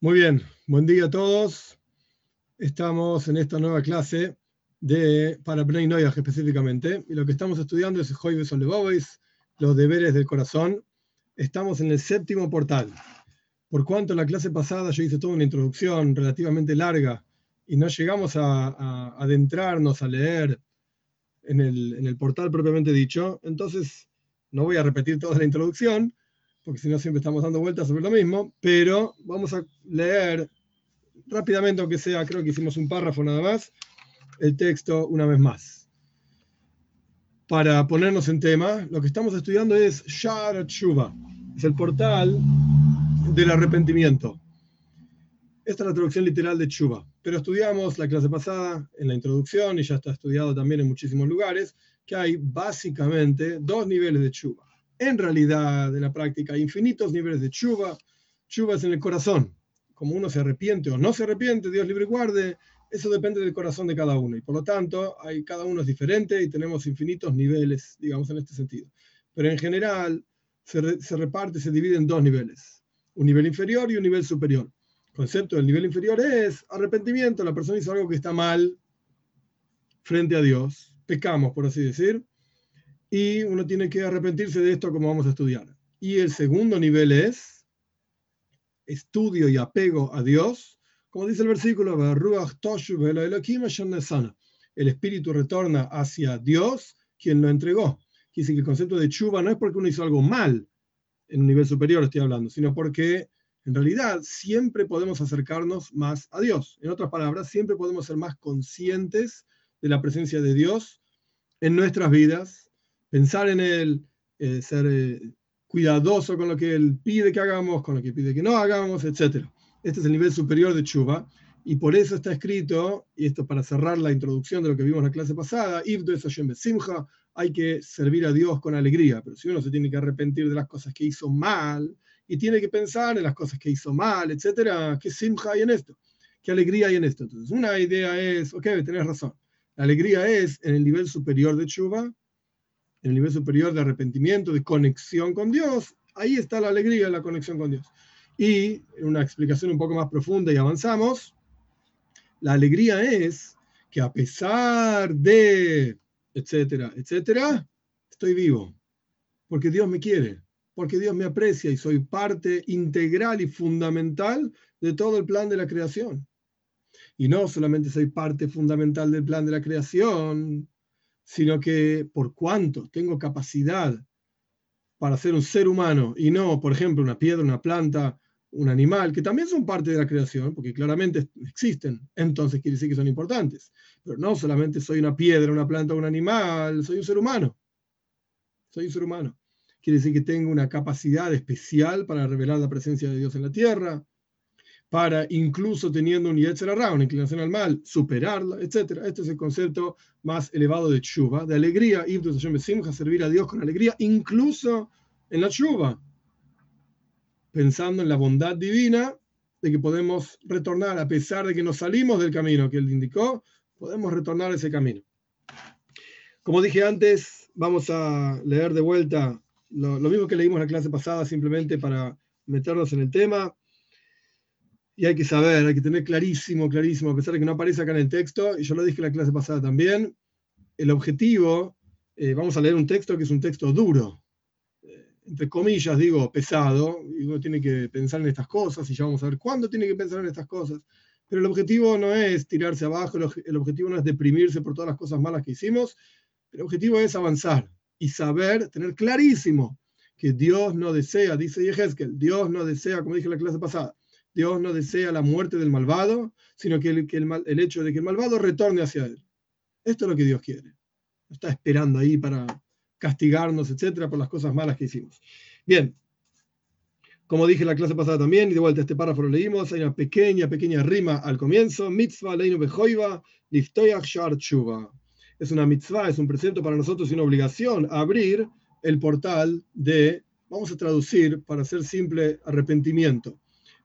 Muy bien, buen día a todos. Estamos en esta nueva clase de para Bnei Noyaj específicamente, y lo que estamos estudiando es Joyves Olebovis, los deberes del corazón. Estamos en el séptimo portal. Por cuanto en la clase pasada yo hice toda una introducción relativamente larga y no llegamos a, adentrarnos a leer en el portal propiamente dicho, entonces no voy a repetir toda la introducción, porque si no siempre estamos dando vueltas sobre lo mismo, pero vamos a leer rápidamente, aunque sea, creo que hicimos un párrafo nada más, el texto una vez más. Para ponernos en tema, lo que estamos estudiando es Shar Tshuva, es el portal del arrepentimiento. Esta es la traducción literal de Tshuva, pero estudiamos la clase pasada en la introducción y ya está estudiado también en muchísimos lugares, que hay básicamente dos niveles de Tshuva en realidad, en la práctica, infinitos niveles de chuva. Chuva en el corazón. Como uno se arrepiente o no se arrepiente, Dios libre y guarde, eso depende del corazón de cada uno. Y por lo tanto, hay, cada uno es diferente y tenemos infinitos niveles, digamos, en este sentido. Pero en general, se, se reparte, se divide en dos niveles. Un nivel inferior y un nivel superior. El concepto del nivel inferior es arrepentimiento. La persona hizo algo que está mal frente a Dios. Pecamos, por así decir y uno tiene que arrepentirse de esto como vamos a estudiar. Y el segundo nivel es estudio y apego a Dios, como dice el versículo, el espíritu retorna hacia Dios, quien lo entregó. Quiere decir que el concepto de chuva no es porque uno hizo algo mal, en un nivel superior estoy hablando, sino porque en realidad siempre podemos acercarnos más a Dios. En otras palabras, siempre podemos ser más conscientes de la presencia de Dios en nuestras vidas pensar en Él, eh, ser eh, cuidadoso con lo que Él pide que hagamos, con lo que pide que no hagamos, etc. Este es el nivel superior de Chuba, y por eso está escrito, y esto para cerrar la introducción de lo que vimos en la clase pasada, hay que servir a Dios con alegría, pero si uno se tiene que arrepentir de las cosas que hizo mal, y tiene que pensar en las cosas que hizo mal, etc., ¿qué simja hay en esto? ¿Qué alegría hay en esto? Entonces, una idea es, ok, tenés razón, la alegría es en el nivel superior de Chuba, en el nivel superior de arrepentimiento, de conexión con Dios, ahí está la alegría, la conexión con Dios. Y una explicación un poco más profunda y avanzamos, la alegría es que a pesar de, etcétera, etcétera, estoy vivo, porque Dios me quiere, porque Dios me aprecia y soy parte integral y fundamental de todo el plan de la creación. Y no solamente soy parte fundamental del plan de la creación, sino que por cuánto tengo capacidad para ser un ser humano y no, por ejemplo, una piedra, una planta, un animal, que también son parte de la creación, porque claramente existen, entonces quiere decir que son importantes. Pero no solamente soy una piedra, una planta, un animal, soy un ser humano. Soy un ser humano. Quiere decir que tengo una capacidad especial para revelar la presencia de Dios en la tierra, para incluso teniendo un Yetzer una inclinación al mal, superarla, etc. Este es el concepto más elevado de Tshuva, de alegría, servir a Dios con alegría, incluso en la Tshuva, pensando en la bondad divina de que podemos retornar, a pesar de que nos salimos del camino que Él indicó, podemos retornar a ese camino. Como dije antes, vamos a leer de vuelta lo, lo mismo que leímos en la clase pasada, simplemente para meternos en el tema y hay que saber, hay que tener clarísimo, clarísimo, a pesar de que no aparece acá en el texto, y yo lo dije en la clase pasada también, el objetivo, eh, vamos a leer un texto que es un texto duro, eh, entre comillas digo, pesado, y uno tiene que pensar en estas cosas, y ya vamos a ver cuándo tiene que pensar en estas cosas, pero el objetivo no es tirarse abajo, el objetivo no es deprimirse por todas las cosas malas que hicimos, el objetivo es avanzar y saber, tener clarísimo que Dios no desea, dice Yehezkel, Dios no desea, como dije en la clase pasada, Dios no desea la muerte del malvado, sino que, el, hecho de que el malvado retorne hacia él. Esto es lo que Dios quiere. Está esperando ahí para castigarnos, etcétera, por las cosas malas que hicimos. Bien, como dije en la clase pasada también, y de vuelta este párrafo lo leímos, hay una pequeña, pequeña rima al comienzo, mitzvah leinu bejoiva, liftoyach shar tshuva. Es una mitzvah, es un presento para nosotros y una obligación abrir el portal de, vamos a traducir para ser simple, arrepentimiento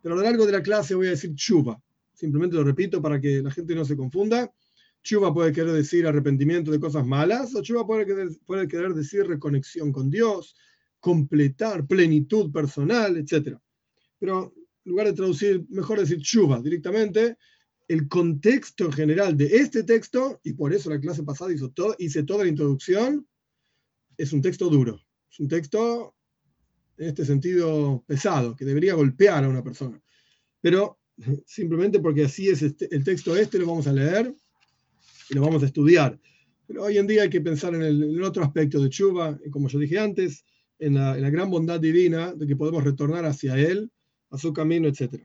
pero a lo largo de la clase voy a decir chuva. Simplemente lo repito para que la gente no se confunda. Chuva puede querer decir arrepentimiento de cosas malas, o chuva puede querer, puede querer decir reconexión con Dios, completar plenitud personal, etc. Pero en lugar de traducir, mejor decir chuva directamente, el contexto general de este texto, y por eso la clase pasada hizo todo, hice toda la introducción, es un texto duro, es un texto en este sentido pesado, que debería golpear a una persona. Pero simplemente porque así es este, el texto este, lo vamos a leer y lo vamos a estudiar. Pero hoy en día hay que pensar en el, otro aspecto de Chuba, como yo dije antes, en la, gran bondad divina de que podemos retornar hacia Él, a su camino, etc.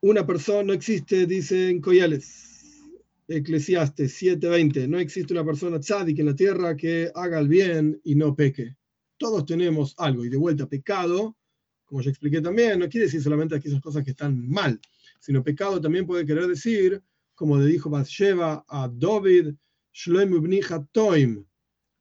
Una persona no existe, dice en Coyales, Eclesiastes 7:20, no existe una persona tzadik en la tierra que haga el bien y no peque. Todos tenemos algo, y de vuelta, pecado, como ya expliqué también, no quiere decir solamente aquellas cosas que están mal, sino pecado también puede querer decir, como le dijo Bathsheba a David, Shloim Toim,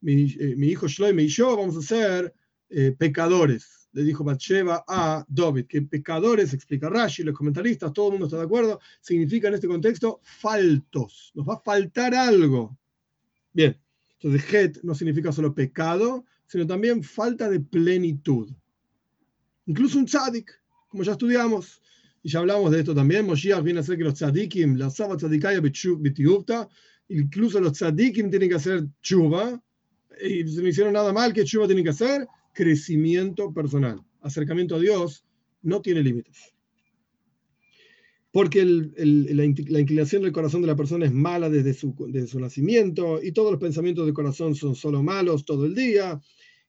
eh, mi, hijo Shloim y yo vamos a ser eh, pecadores. Le dijo Bathsheba a David, que pecadores, explica Rashi, los comentaristas, todo el mundo está de acuerdo, significa en este contexto faltos, nos va a faltar algo. Bien, entonces het no significa solo pecado, sino también falta de plenitud. Incluso un tzadik, como ya estudiamos, y ya hablamos de esto también, Moshiach viene a ser que los tzadikim, la saba tzadikaya incluso los tzadikim tienen que hacer chuva, y se no hicieron nada mal, ¿qué chuva tienen que hacer? Crecimiento personal. Acercamiento a Dios no tiene límites. Porque la, inclinación del corazón de la persona es mala desde su, nacimiento y todos los pensamientos del corazón son solo malos todo el día.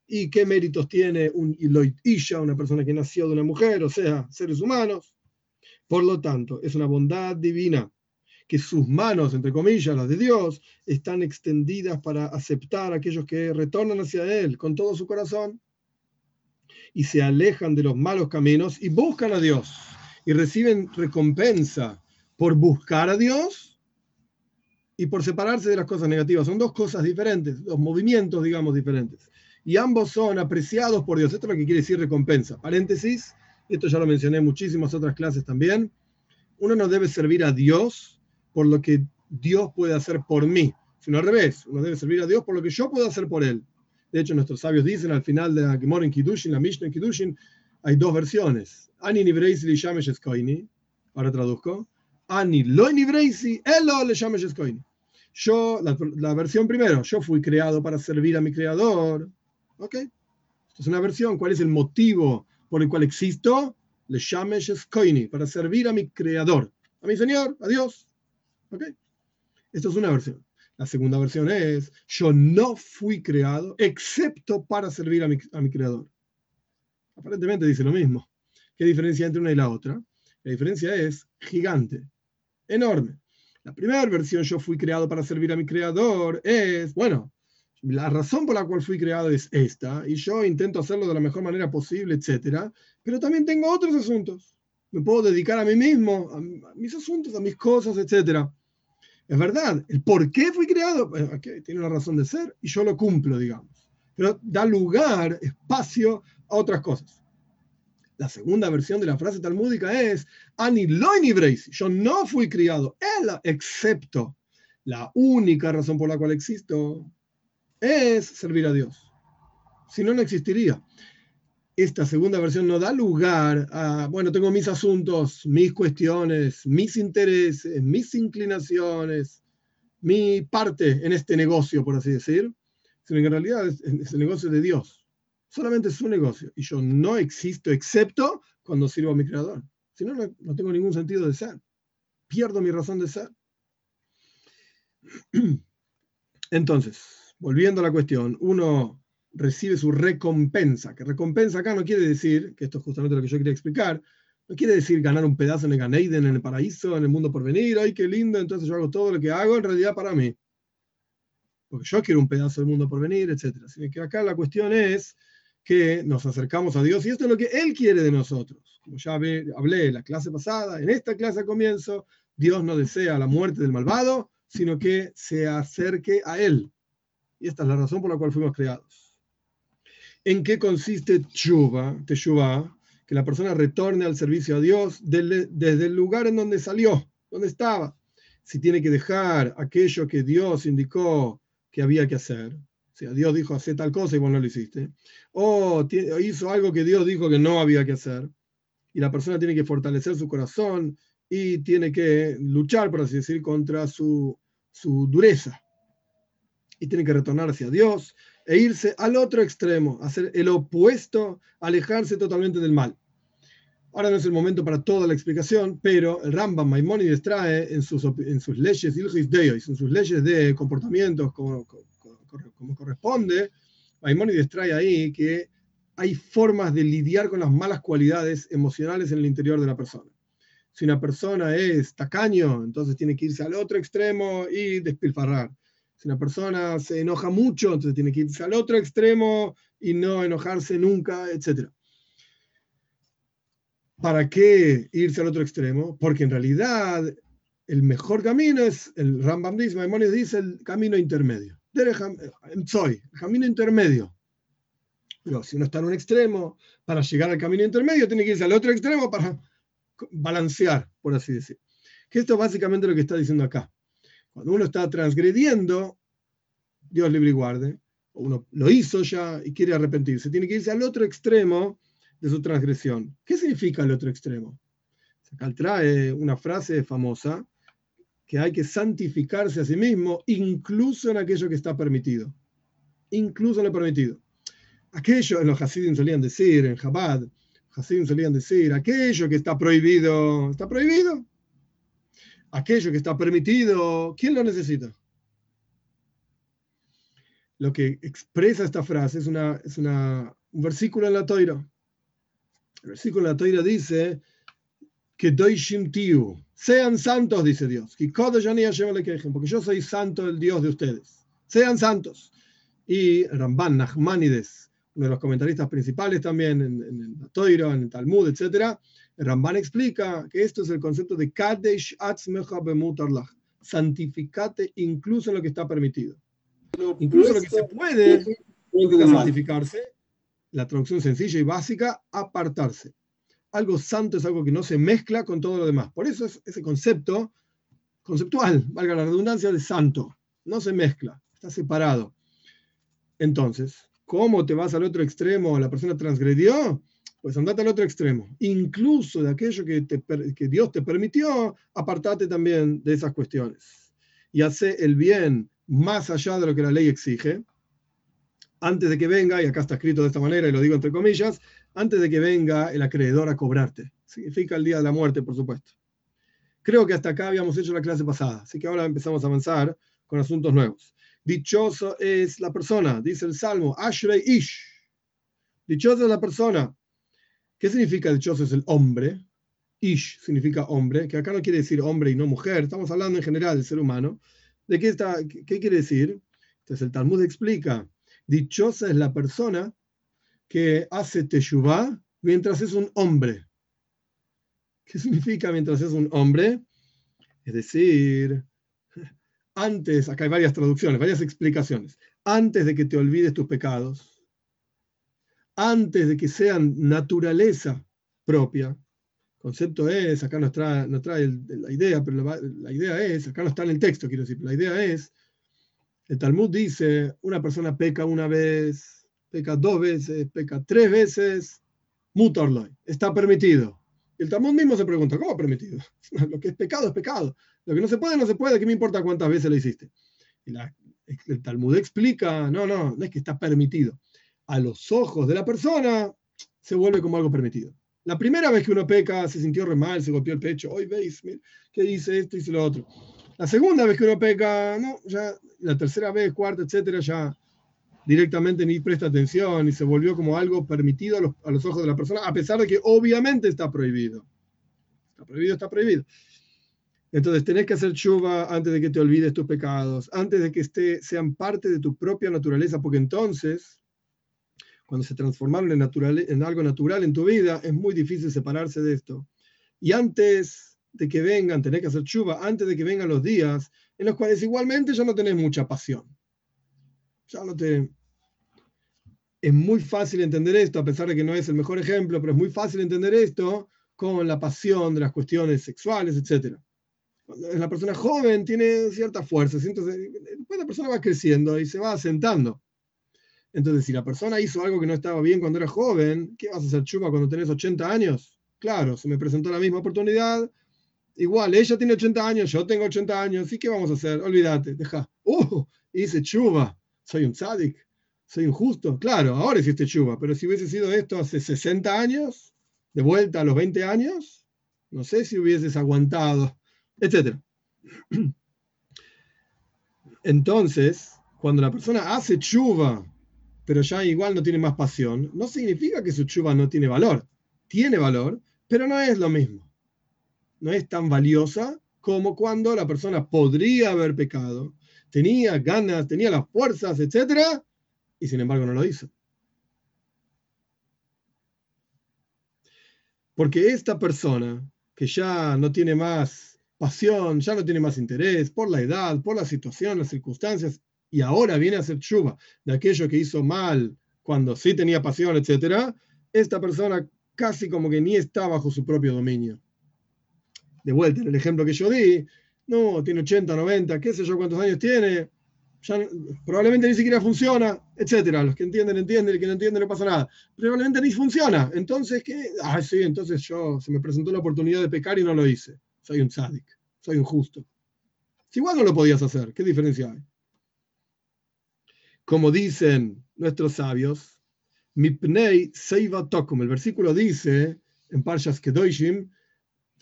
¿Y qué méritos tiene un Iloit Isha, una persona que nació de una mujer, o sea, seres humanos? Por lo tanto, es una bondad divina que sus manos, entre comillas, las de Dios, están extendidas para aceptar a aquellos que retornan hacia Él con todo su corazón y se alejan de los malos caminos y buscan a Dios y reciben recompensa por buscar a Dios y por separarse de las cosas negativas. Son dos cosas diferentes, dos movimientos, digamos, diferentes. Y ambos son apreciados por Dios. Esto es lo que quiere decir recompensa. Paréntesis, esto ya lo mencioné en muchísimas otras clases también. Uno no debe servir a Dios por lo que Dios puede hacer por mí, sino al revés, uno debe servir a Dios por lo que yo puedo hacer por él. De hecho, nuestros sabios dicen al final de la Gemara en Kiddushin, la Mishnah en Kiddushin, hay dos versiones. Ani nivreisi li shamesh eskoini, ahora traduzco. Ani lo nivreisi, elo le shamesh eskoini. Yo, la, la, versión primero, yo fui creado para servir a mi creador. ¿Ok? Es una versión. ¿Cuál es el motivo por el cual existo? Le shamesh eskoini, para servir a mi creador. A mi Señor, a Dios. ¿Ok? Esto es una versión. La segunda versión es, yo no fui creado excepto para servir a mi, a mi creador. Aparentemente dice lo mismo. ¿Qué diferencia entre una y la otra? La diferencia es gigante, enorme. La primera versión, yo fui creado para servir a mi creador, es, bueno, la razón por la cual fui creado es esta, y yo intento hacerlo de la mejor manera posible, etc. Pero también tengo otros asuntos. Me puedo dedicar a mí mismo, a mis asuntos, a mis cosas, etc. Es verdad, el por qué fui creado tiene una razón de ser y yo lo cumplo, digamos. Pero da lugar, espacio a otras cosas. La segunda versión de la frase talmúdica es Ani loini Yo no fui criado, él, excepto la única razón por la cual existo es servir a Dios. Si no, no existiría esta segunda versión no da lugar a, bueno, tengo mis asuntos, mis cuestiones, mis intereses, mis inclinaciones, mi parte en este negocio, por así decir, sino que en realidad es, el negocio de Dios. Solamente es su negocio. Y yo no existo excepto cuando sirvo a mi creador. Si no, no tengo ningún sentido de ser. Pierdo mi razón de ser. Entonces, volviendo a la cuestión, uno recibe su recompensa, que recompensa acá no quiere decir, que esto es justamente lo que yo quería explicar, no quiere decir ganar un pedazo en el Ganeiden, en el paraíso, en el mundo por venir, ay, qué lindo, entonces yo hago todo lo que hago en realidad para mí. Porque yo quiero un pedazo del mundo por venir, etc. Sino que acá la cuestión es que nos acercamos a Dios y esto es lo que Él quiere de nosotros. Como ya hablé en la clase pasada, en esta clase comienzo, Dios no desea la muerte del malvado, sino que se acerque a Él. Y esta es la razón por la cual fuimos creados. ¿En qué consiste Tshuva, Teshuvah? Que la persona retorne al servicio a Dios desde el lugar en donde salió, donde estaba. Si tiene que dejar aquello que Dios indicó que había que hacer, sea, Dios dijo hacer tal cosa y vos no lo hiciste, o hizo algo que Dios dijo que no había que hacer, y la persona tiene que fortalecer su corazón y tiene que luchar, por así decir, contra su, su dureza. Y tiene que retornar hacia Dios e irse al otro extremo, hacer el opuesto, alejarse totalmente del mal. Ahora no es el momento para toda la explicación, pero el Rambam Maimonides trae en sus, en sus leyes, en sus leyes de comportamientos como, corresponde, Maimonides trae ahí que hay formas de lidiar con las malas cualidades emocionales en el interior de la persona. Si una persona es tacaño, entonces tiene que irse al otro extremo y despilfarrar. Si una persona se enoja mucho, entonces tiene que irse al otro extremo y no enojarse nunca, etc. ¿Para qué irse al otro extremo? Porque en realidad el mejor camino es, el Rambam dice, Maimonides dice, el camino intermedio. Soy, el camino intermedio. Pero si uno está en un extremo, para llegar al camino intermedio, tiene que irse al otro extremo para balancear, por así decir. Que esto es básicamente lo que está diciendo acá. Cuando uno está transgrediendo, Dios libre y guarde, uno lo hizo ya y quiere arrepentirse, tiene que irse al otro extremo de su transgresión. ¿Qué significa el otro extremo? Acá trae una frase famosa que hay que santificarse a sí mismo, incluso en aquello que está permitido. Incluso en lo permitido. Aquello en los Hasidim solían decir, en Chabad, Hasidim solían decir, aquello que está prohibido, está prohibido. Aquello que está permitido, ¿quién lo necesita? Lo que expresa esta frase es, una, es una, un versículo en la Toira. El versículo en la Toira dice que doy tiu, sean santos, dice Dios, porque yo soy santo, el Dios de ustedes. Sean santos. Y Ramban Nachmanides, uno de los comentaristas principales también en, en la Toira, en el Talmud, etc., Ramban explica que esto es el concepto de Kadesh Atzmecha Bemutarlach, santificate incluso en lo que está permitido. Incluso lo que se puede santificarse, la traducción sencilla y básica, apartarse. Algo santo es algo que no se mezcla con todo lo demás. Por eso es ese concepto conceptual, valga la redundancia, de santo. No se mezcla, está separado. Entonces, ¿cómo te vas al otro extremo? ¿La persona transgredió? Pues andate al otro extremo. Incluso de aquello que, que Dios te permitió, apartate también de esas cuestiones. Y hace el bien más allá de lo que la ley exige antes de que venga, y acá está escrito de esta manera, y lo digo entre comillas, antes de que venga el acreedor a cobrarte. Significa el día de la muerte, por supuesto. Creo que hasta acá habíamos hecho la clase pasada, así que ahora empezamos a avanzar con asuntos nuevos. Dichoso es la persona, dice el Salmo, Ashrei Ish. Dichoso es la persona. ¿Qué significa dichoso es el hombre? Ish significa hombre, que acá no quiere decir hombre y no mujer, estamos hablando en general del ser humano. ¿De qué, está, qué quiere decir? Entonces el Talmud explica Dichosa es la persona que hace teshuvah mientras es un hombre. ¿Qué significa mientras es un hombre? Es decir, antes, acá hay varias traducciones, varias explicaciones, antes de que te olvides tus pecados, antes de que sean naturaleza propia, concepto es, acá nos trae, trae la idea, pero la, la, idea es, acá no está en el texto, quiero decir, la idea es el Talmud dice, una persona peca una vez, peca dos veces, peca tres veces, mutarloy, está permitido. El Talmud mismo se pregunta, ¿cómo permitido? Lo que es pecado es pecado. Lo que no se puede, no se puede, ¿qué me importa cuántas veces lo hiciste? Y el Talmud explica, no, no, no es que está permitido. A los ojos de la persona se vuelve como algo permitido. La primera vez que uno peca, se sintió re mal, se golpeó el pecho, hoy veis, ¿qué dice esto, dice lo otro. La segunda vez que uno peca, no, ya la tercera vez, cuarta, etcétera, ya directamente ni presta atención y se volvió como algo permitido a los, ojos de la persona, a pesar de que obviamente está prohibido. Está prohibido, está prohibido. Entonces tenés que hacer chuva antes de que te olvides tus pecados, antes de que esté, sean parte de tu propia naturaleza, porque entonces, cuando se transformaron en, en algo natural en tu vida, es muy difícil separarse de esto. Y antes de que vengan, tenés que hacer chuva, antes de que vengan los días en los cuales igualmente ya no tenés mucha pasión. Ya no te... Es muy fácil entender esto, a pesar de que no es el mejor ejemplo, pero es muy fácil entender esto con la pasión de las cuestiones sexuales, etc. Cuando la persona joven tiene cierta fuerza, entonces después la persona va creciendo y se va asentando. Entonces, si la persona hizo algo que no estaba bien cuando era joven, ¿qué vas a hacer chupa cuando tenés 80 años? Claro, se me presentó la misma oportunidad. Igual, ella tiene 80 años, yo tengo 80 años, ¿y qué vamos a hacer? Olvídate, deja. ¡Uh! Hice chuva. Soy un tzadik, soy injusto. Claro, ahora hiciste chuva, pero si hubiese sido esto hace 60 años, de vuelta a los 20 años, no sé si hubieses aguantado, etc. Entonces, cuando la persona hace chuva, pero ya igual no tiene más pasión, no significa que su chuva no tiene valor. Tiene valor, pero no es lo mismo. No es tan valiosa como cuando la persona podría haber pecado, tenía ganas, tenía las fuerzas, etc. Y sin embargo no lo hizo. Porque esta persona que ya no tiene más pasión, ya no tiene más interés por la edad, por la situación, las circunstancias, y ahora viene a hacer chuva de aquello que hizo mal cuando sí tenía pasión, etc., esta persona casi como que ni está bajo su propio dominio. De vuelta, en el ejemplo que yo di, no, tiene 80, 90, qué sé yo cuántos años tiene, ya, probablemente ni siquiera funciona, etcétera. Los que entienden, entienden, el que no entiende, no pasa nada. Probablemente ni funciona. Entonces, ¿qué? Ah, sí, entonces yo, se me presentó la oportunidad de pecar y no lo hice. Soy un sádic, soy un justo. Si igual no lo podías hacer, ¿qué diferencia hay? como dicen nuestros sabios, Mipnei Seiva Tokum. El versículo dice en Parshas Kedoshim,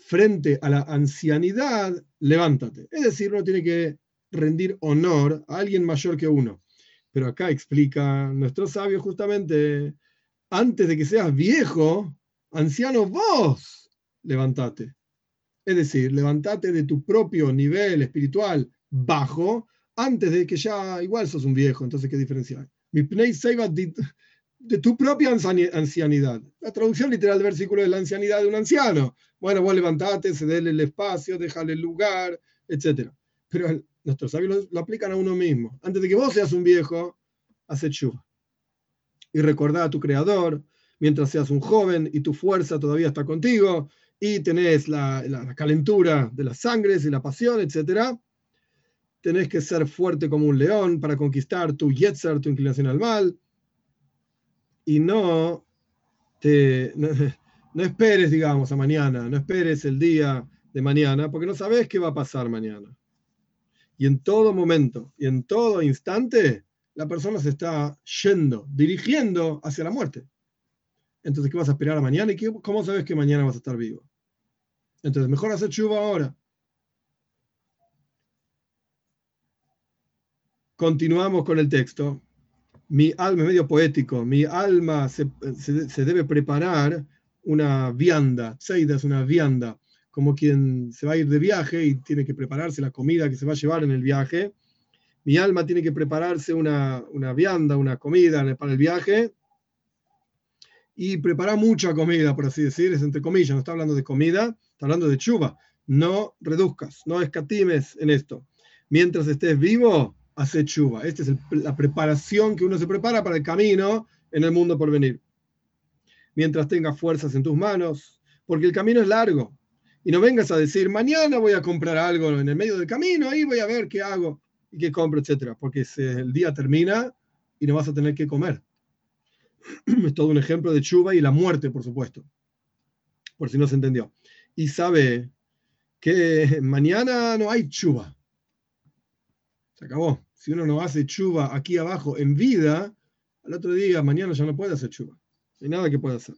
frente a la ancianidad, levántate. Es decir, uno tiene que rendir honor a alguien mayor que uno. Pero acá explica nuestro sabio justamente, antes de que seas viejo, anciano vos, levántate. Es decir, levántate de tu propio nivel espiritual bajo antes de que ya igual sos un viejo, entonces qué diferencia hay. De, tu propia ancianidad. La traducción literal del versículo es la ancianidad de un anciano. Bueno, vos levantate, cedele el espacio, déjale el lugar, etc. Pero nuestros sabios lo, aplican a uno mismo. Antes de que vos seas un viejo, hace chuva. Y recordá a tu creador mientras seas un joven y tu fuerza todavía está contigo y tenés la, la calentura de las sangres y la pasión, etcétera tenés que ser fuerte como un león para conquistar tu yetzer, tu inclinación al mal, y no te no, esperes, digamos, a mañana, no esperes el día de mañana, porque no sabes qué va a pasar mañana. Y en todo momento y en todo instante, la persona se está yendo, dirigiendo hacia la muerte. Entonces, ¿qué vas a esperar a mañana? ¿Y cómo sabes que mañana vas a estar vivo? Entonces, mejor hacer chuva ahora. Continuamos con el texto. Mi alma es medio poético. Mi alma se, debe preparar una vianda. Seida es una vianda, como quien se va a ir de viaje y tiene que prepararse la comida que se va a llevar en el viaje. Mi alma tiene que prepararse una, una vianda, una comida para el viaje y preparar mucha comida, por así decir, es entre comillas, no está hablando de comida, está hablando de chuva. No reduzcas, no escatimes en esto. Mientras estés vivo, hace chuva. Esta es la preparación que uno se prepara para el camino en el mundo por venir. Mientras tengas fuerzas en tus manos, porque el camino es largo. Y no vengas a decir, mañana voy a comprar algo en el medio del camino, ahí voy a ver qué hago y qué compro, etcétera, porque el día termina y no vas a tener que comer. Es todo un ejemplo de chuva y la muerte, por supuesto, por si no se entendió. Y sabe que mañana no hay chuva. Se acabó si uno no hace chuva aquí abajo en vida, al otro día, mañana ya no puede hacer chuva. Hay nada que pueda hacer.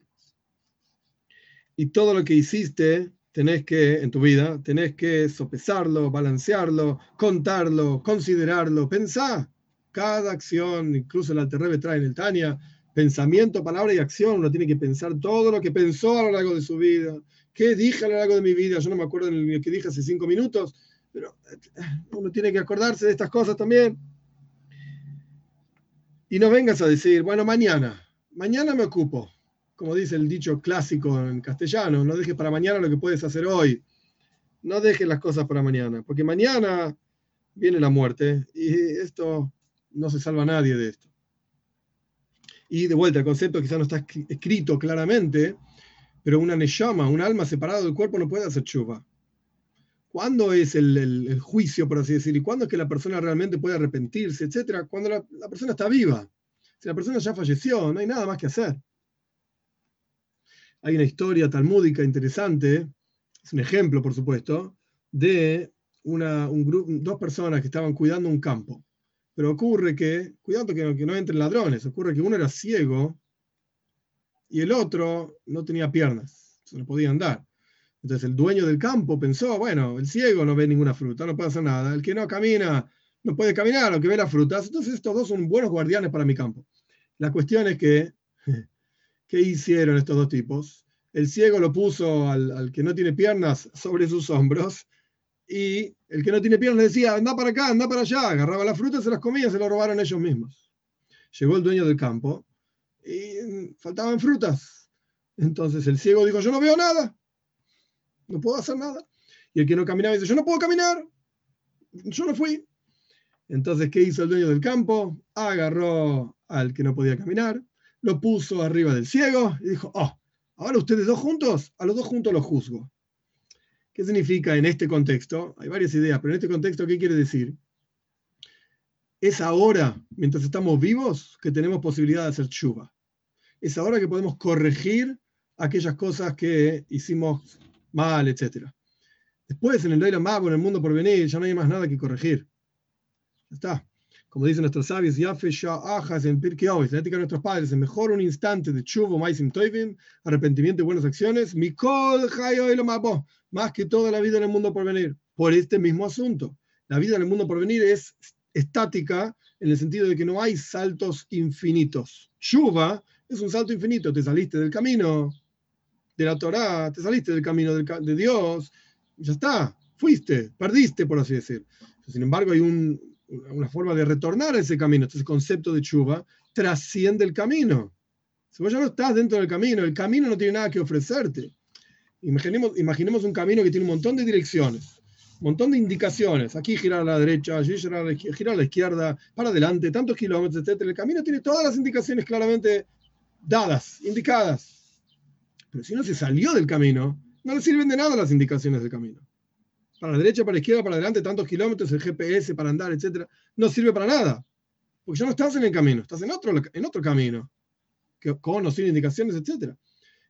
Y todo lo que hiciste, tenés que, en tu vida, tenés que sopesarlo, balancearlo, contarlo, considerarlo, pensar. Cada acción, incluso el Alterrebe trae en el Tania, pensamiento, palabra y acción. Uno tiene que pensar todo lo que pensó a lo largo de su vida. ¿Qué dije a lo largo de mi vida? Yo no me acuerdo de lo que dije hace cinco minutos pero eh, uno tiene que acordarse de estas cosas también. Y no vengas a decir, bueno, mañana, mañana me ocupo, como dice el dicho clásico en castellano, no dejes para mañana lo que puedes hacer hoy. No dejes las cosas para mañana, porque mañana viene la muerte y esto no se salva a nadie de esto. Y de vuelta, el concepto quizás no está escrito claramente, pero una neshama, un alma separada del cuerpo no puede hacer chuva. ¿Cuándo es el, juicio, por así decir? ¿Y cuándo es que la persona realmente puede arrepentirse, etcétera? Cuando la, persona está viva. Si la persona ya falleció, no hay nada más que hacer. hay una historia talmúdica interesante, es un ejemplo, por supuesto, de una, dos personas que estaban cuidando un campo. Pero ocurre que, cuidado que, que no entren ladrones, ocurre que uno era ciego y el otro no tenía piernas, no podía andar. Entonces el dueño del campo pensó, bueno, el ciego no ve ninguna fruta, no hacer nada, el que no camina no puede caminar, o que ve las frutas, entonces estos dos son buenos guardianes para mi campo. La cuestión es que, ¿qué hicieron estos dos tipos? El ciego lo puso al, al que no tiene piernas sobre sus hombros y el que no tiene piernas decía, anda para acá, anda para allá, agarraba las frutas, se las comía, se lo robaron ellos mismos. Llegó el dueño del campo y faltaban frutas. Entonces el ciego dijo, yo no veo nada, no puedo hacer nada. Y el que no caminaba dice, yo no puedo caminar, yo no fui. Entonces, ¿qué hizo el dueño del campo? Agarró al que no podía caminar, lo puso arriba del ciego y dijo, oh, ahora ustedes dos juntos, a los dos juntos los juzgo. ¿Qué significa en este contexto? Hay varias ideas, pero en este contexto, ¿qué quiere decir? Es ahora, mientras estamos vivos, que tenemos posibilidad de hacer chuva. Es ahora que podemos corregir aquellas cosas que hicimos mal, etc. Después, en el Leila Mago, en el mundo por venir, ya no hay más nada que corregir. Ya está. Como dicen nuestros sabios, Yafe Ajas en Pirkei en la ética de nuestros padres, es mejor un instante de chuvo, toivim, arrepentimiento y buenas acciones, mikol mabo, más que toda la vida en el mundo por venir, por este mismo asunto. La vida en el mundo por venir es estática en el sentido de que no hay saltos infinitos. Chuva es un salto infinito, te saliste del camino de la Torá, te saliste del camino de Dios, ya está, fuiste, perdiste, por así decir. Sin embargo, hay un, una forma de retornar a ese camino. Entonces, el concepto de chuva trasciende el camino. Si vos ya no estás dentro del camino, el camino no tiene nada que ofrecerte. Imaginemos, imaginemos un camino que tiene un montón de direcciones, un montón de indicaciones. Aquí girar a la derecha, allí girar a la, girar a la izquierda, para adelante, tantos kilómetros, etc. El camino tiene todas las indicaciones claramente dadas, indicadas. Pero si no se salió del camino, no le sirven de nada las indicaciones del camino. Para la derecha, para la izquierda, para adelante, tantos kilómetros, el GPS para andar, etc. No sirve para nada. Porque ya no estás en el camino, estás en otro, en otro camino. Que, con o sin indicaciones, etc.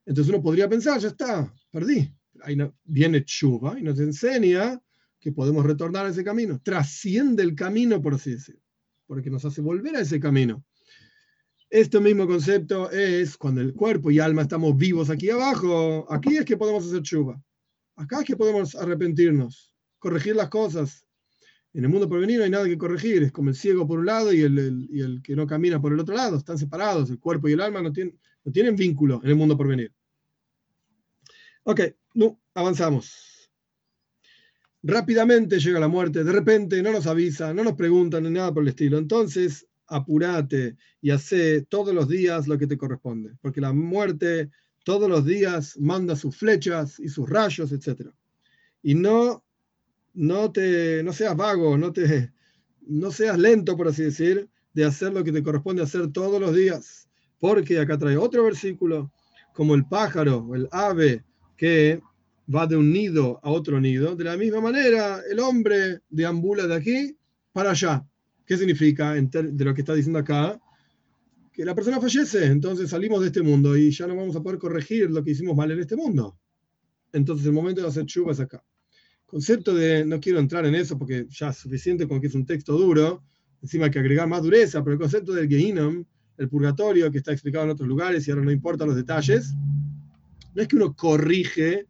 Entonces uno podría pensar, ya está, perdí. Ahí viene Chuba y nos enseña que podemos retornar a ese camino. Trasciende el camino, por así decirlo. Porque nos hace volver a ese camino. Este mismo concepto es cuando el cuerpo y alma estamos vivos aquí abajo. Aquí es que podemos hacer chuva. Acá es que podemos arrepentirnos, corregir las cosas. En el mundo por venir no hay nada que corregir. Es como el ciego por un lado y el, que no camina por el otro lado. Están separados. El cuerpo y el alma no tienen, no tienen vínculo en el mundo por venir. Ok, no, avanzamos. Rápidamente llega la muerte. De repente no nos avisa, no nos preguntan ni nada por el estilo. Entonces apúrate y hace todos los días lo que te corresponde, porque la muerte todos los días manda sus flechas y sus rayos, etc. Y no, no, te, no seas vago, no, te, no seas lento, por así decir, de hacer lo que te corresponde hacer todos los días, porque acá trae otro versículo, como el pájaro el ave que va de un nido a otro nido, de la misma manera el hombre deambula de aquí para allá ¿Qué significa de lo que está diciendo acá? Que la persona fallece, entonces salimos de este mundo y ya no vamos a poder corregir lo que hicimos mal en este mundo. Entonces el momento de hacer chuva es acá. Concepto de, no quiero entrar en eso porque ya es suficiente con que es un texto duro, encima hay que agregar más dureza, pero el concepto del Gehinnom, el purgatorio que está explicado en otros lugares y ahora no importa los detalles, no es que uno corrige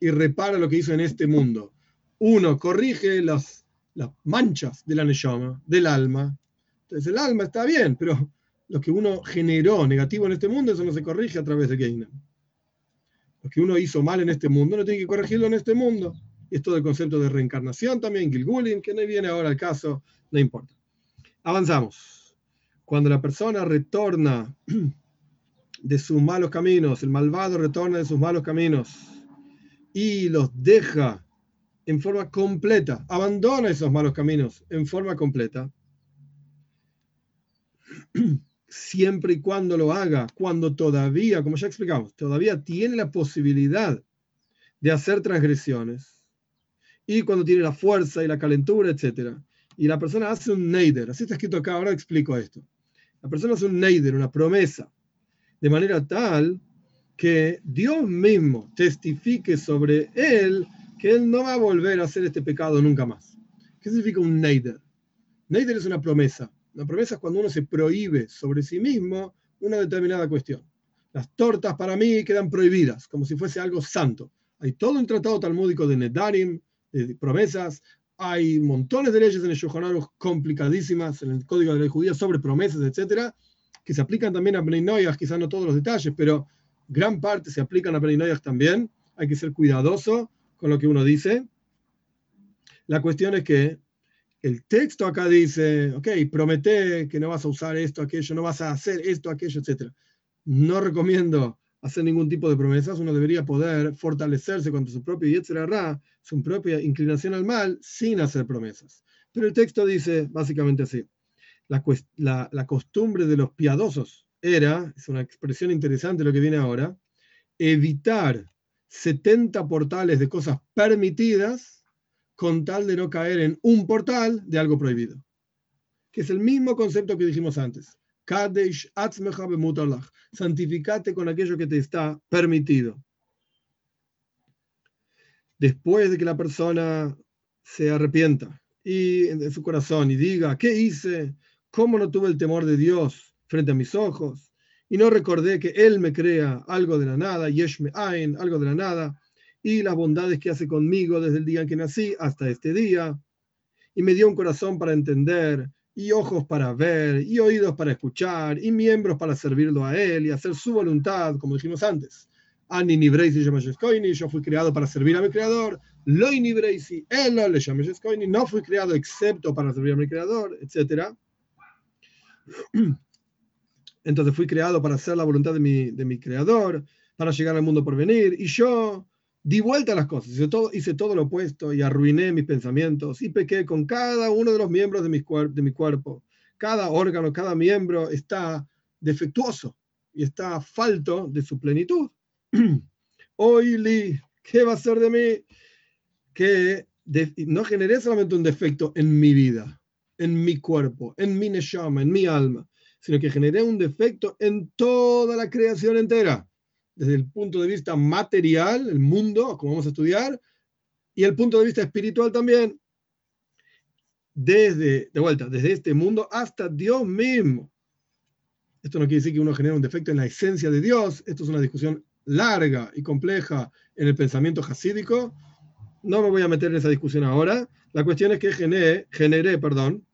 y repara lo que hizo en este mundo. Uno corrige los las manchas de la neshama, del alma. Entonces el alma está bien, pero lo que uno generó negativo en este mundo, eso no se corrige a través de Geinam. Lo que uno hizo mal en este mundo, no tiene que corregirlo en este mundo. Y esto del concepto de reencarnación también, Gilgulin, que no viene ahora al caso, no importa. Avanzamos. Cuando la persona retorna de sus malos caminos, el malvado retorna de sus malos caminos y los deja en forma completa, abandona esos malos caminos en forma completa, siempre y cuando lo haga, cuando todavía, como ya explicamos, todavía tiene la posibilidad de hacer transgresiones, y cuando tiene la fuerza y la calentura, etc. Y la persona hace un neider, así está escrito acá, ahora explico esto. La persona hace un neider, una promesa, de manera tal que Dios mismo testifique sobre él que él no va a volver a hacer este pecado nunca más. ¿Qué significa un neider? Neider es una promesa. La promesa es cuando uno se prohíbe sobre sí mismo una determinada cuestión. Las tortas para mí quedan prohibidas, como si fuese algo santo. Hay todo un tratado talmúdico de Nedarim, de promesas. Hay montones de leyes en el Shohan complicadísimas en el Código de la Ley Judía sobre promesas, etcétera, que se aplican también a Bnei quizás no todos los detalles, pero gran parte se aplican a Bnei también. Hay que ser cuidadoso con lo que uno dice. La cuestión es que el texto acá dice, ok, promete que no vas a usar esto, aquello, no vas a hacer esto, aquello, etcétera no recomiendo hacer ningún tipo de promesas, uno debería poder fortalecerse contra su propio Yetzirah, su propia inclinación al mal, sin hacer promesas. Pero el texto dice básicamente así: la, la costumbre de los piadosos era, es una expresión interesante lo que viene ahora, evitar 70 portales de cosas permitidas con tal de no caer en un portal de algo prohibido. Que es el mismo concepto que dijimos antes. Kadesh Santificate con aquello que te está permitido. Después de que la persona se arrepienta y en su corazón y diga, ¿qué hice? ¿Cómo no tuve el temor de Dios frente a mis ojos? Y no recordé que Él me crea algo de la nada, Yeshme Ain, algo de la nada, y las bondades que hace conmigo desde el día en que nací hasta este día. Y me dio un corazón para entender y ojos para ver, y oídos para escuchar, y miembros para servirlo a Él y hacer su voluntad, como dijimos antes. Ani yo fui creado para servir a mi creador. Lo Breisi, él le no fui creado excepto para servir a mi creador, etc. Entonces fui creado para hacer la voluntad de mi, de mi creador, para llegar al mundo por venir, y yo di vuelta a las cosas, hice todo, hice todo lo opuesto y arruiné mis pensamientos y pequé con cada uno de los miembros de mi, de mi cuerpo. Cada órgano, cada miembro está defectuoso y está falto de su plenitud. Hoy, ¿qué va a ser de mí? Que no generé solamente un defecto en mi vida, en mi cuerpo, en mi neshama, en mi alma, sino que generé un defecto en toda la creación entera desde el punto de vista material, el mundo, como vamos a estudiar, y el punto de vista espiritual también. Desde, de vuelta, desde este mundo hasta Dios mismo. Esto no quiere decir que uno genere un defecto en la esencia de Dios. Esto es una discusión larga y compleja en el pensamiento jasídico. No me voy a meter en esa discusión ahora. La cuestión es que generé, generé perdón,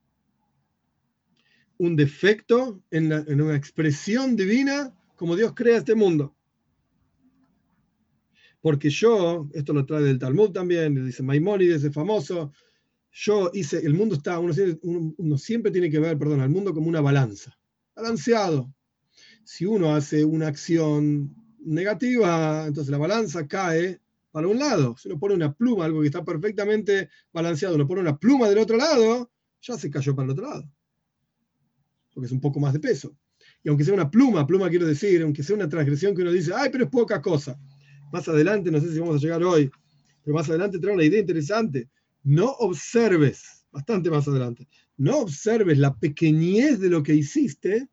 un defecto en, una expresión divina como Dios crea este mundo. Porque yo, esto lo trae del Talmud también, dice Maimónides, es famoso, yo hice, el mundo está, uno, uno, siempre tiene que ver, perdón, al mundo como una balanza, balanceado. Si uno hace una acción negativa, entonces la balanza cae para un lado. Si uno pone una pluma, algo que está perfectamente balanceado, uno pone una pluma del otro lado, ya se cayó para el otro lado. Porque es un poco más de peso. Y aunque sea una pluma, pluma quiero decir, aunque sea una transgresión que uno dice, ay, pero es poca cosa más adelante, no sé si vamos a llegar hoy, pero más adelante trae una idea interesante. No observes, bastante más adelante, no observes la pequeñez de lo que hiciste,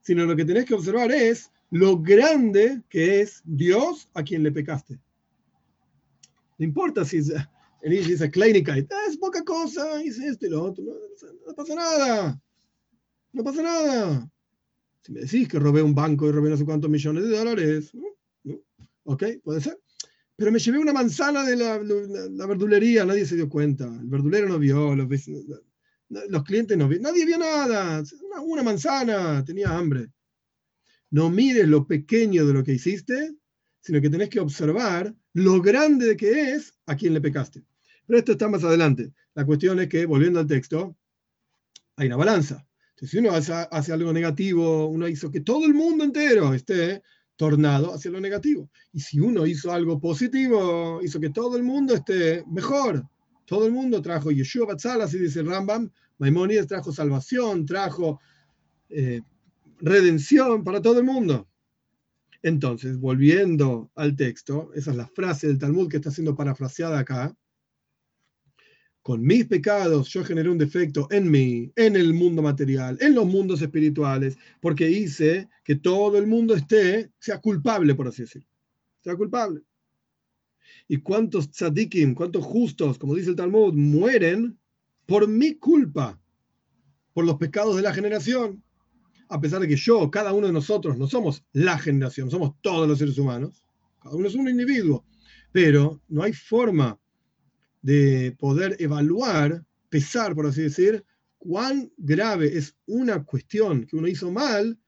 sino lo que tenés que observar es lo grande que es Dios a quien le pecaste. No importa si es, en dice clínica, es poca cosa, hice esto y lo otro, no pasa nada, no pasa nada. Si me decís que robé un banco y robé no sé cuántos millones de dólares, ¿Ok? Puede ser. Pero me llevé una manzana de la, verdulería, nadie se dio cuenta. El verdulero no vio, los, los clientes no vieron, nadie vio nada. Una, una manzana, tenía hambre. No mires lo pequeño de lo que hiciste, sino que tenés que observar lo grande que es a quien le pecaste. Pero esto está más adelante. La cuestión es que, volviendo al texto, hay una balanza. Si uno hace, algo negativo, uno hizo que todo el mundo entero esté tornado hacia lo negativo. Y si uno hizo algo positivo, hizo que todo el mundo esté mejor. Todo el mundo trajo Yeshua Batzal, así dice Rambam. Maimonides trajo salvación, trajo eh, redención para todo el mundo. Entonces, volviendo al texto, esa es la frase del Talmud que está siendo parafraseada acá. Con mis pecados yo generé un defecto en mí, en el mundo material, en los mundos espirituales, porque hice que todo el mundo esté, sea culpable, por así decirlo. Sea culpable. ¿Y cuántos tzadikim, cuántos justos, como dice el Talmud, mueren por mi culpa, por los pecados de la generación? A pesar de que yo, cada uno de nosotros, no somos la generación, somos todos los seres humanos. Cada uno es un individuo. Pero no hay forma de poder evaluar, pesar, por así decir, cuán grave es una cuestión que uno hizo mal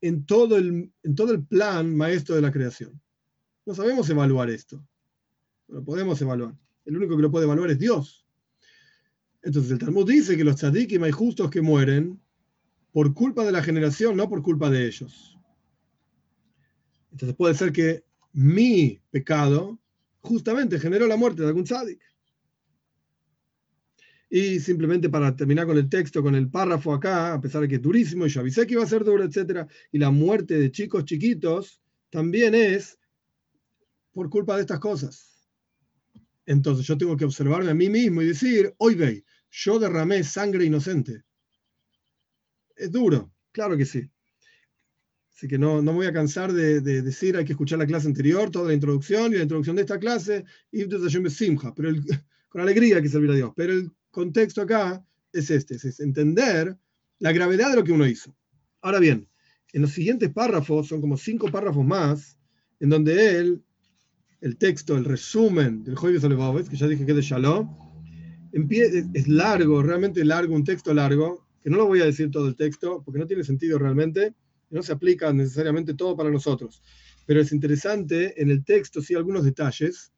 en todo el, en todo el plan maestro de la creación. No sabemos evaluar esto. No lo podemos evaluar. El único que lo puede evaluar es Dios. Entonces el Talmud dice que los tzadikim hay justos que mueren por culpa de la generación, no por culpa de ellos. Entonces puede ser que mi pecado justamente generó la muerte de algún tzadik. Y simplemente para terminar con el texto, con el párrafo acá, a pesar de que es durísimo, y yo avisé que iba a ser duro, etc. Y la muerte de chicos chiquitos también es por culpa de estas cosas. Entonces yo tengo que observarme a mí mismo y decir, oye, yo derramé sangre inocente. Es duro, claro que sí. Así que no, no me voy a cansar de, decir, hay que escuchar la clase anterior, toda la introducción y la introducción de esta clase, y simja, pero con alegría hay que servir a Dios. Pero el contexto acá es este, es entender la gravedad de lo que uno hizo. Ahora bien, en los siguientes párrafos, son como cinco párrafos más, en donde él, el texto, el resumen del Joyves Olevovitz, que ya dije que es de Shalom, es largo, realmente largo, un texto largo, que no lo voy a decir todo el texto, porque no tiene sentido realmente, no se aplica necesariamente todo para nosotros. Pero es interesante en el texto, sí, algunos detalles.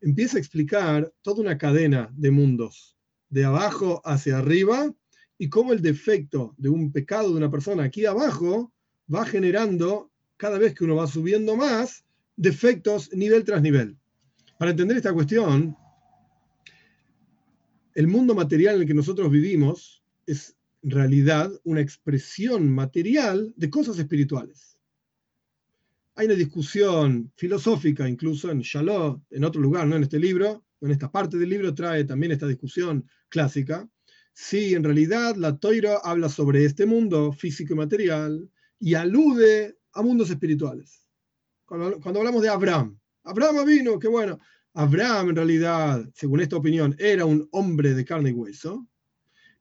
Empieza a explicar toda una cadena de mundos de abajo hacia arriba y cómo el defecto de un pecado de una persona aquí abajo va generando, cada vez que uno va subiendo más, defectos nivel tras nivel. Para entender esta cuestión, el mundo material en el que nosotros vivimos es en realidad una expresión material de cosas espirituales. Hay una discusión filosófica, incluso en Shalom, en otro lugar, no en este libro, en esta parte del libro trae también esta discusión clásica, si en realidad la Toira habla sobre este mundo físico y material y alude a mundos espirituales. Cuando, hablamos de Abraham, Abraham vino, qué bueno. Abraham en realidad, según esta opinión, era un hombre de carne y hueso,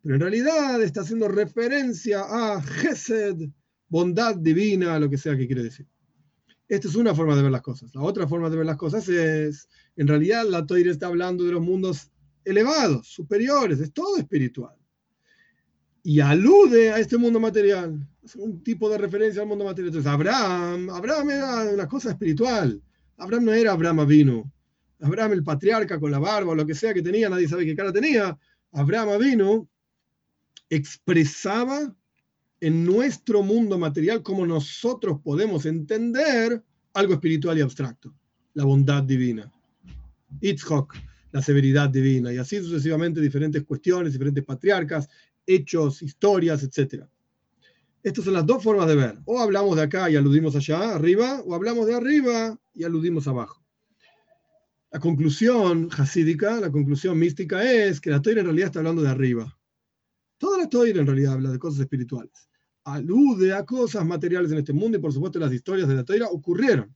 pero en realidad está haciendo referencia a Gesed, bondad divina, lo que sea que quiere decir. Esta es una forma de ver las cosas. La otra forma de ver las cosas es, en realidad, la Toira está hablando de los mundos elevados, superiores, es todo espiritual. Y alude a este mundo material. Es un tipo de referencia al mundo material. Entonces, Abraham, Abraham era una cosa espiritual. Abraham no era Abraham vino. Abraham el patriarca con la barba o lo que sea que tenía, nadie sabe qué cara tenía. Abraham vino expresaba en nuestro mundo material como nosotros podemos entender algo espiritual y abstracto, la bondad divina. Itzhok, la severidad divina, y así sucesivamente diferentes cuestiones, diferentes patriarcas, hechos, historias, etc. Estas son las dos formas de ver. O hablamos de acá y aludimos allá, arriba, o hablamos de arriba y aludimos abajo. La conclusión hasídica, la conclusión mística es que la Torah en realidad está hablando de arriba. Toda la Torah en realidad habla de cosas espirituales. Alude a cosas materiales en este mundo y por supuesto las historias de la Torah ocurrieron.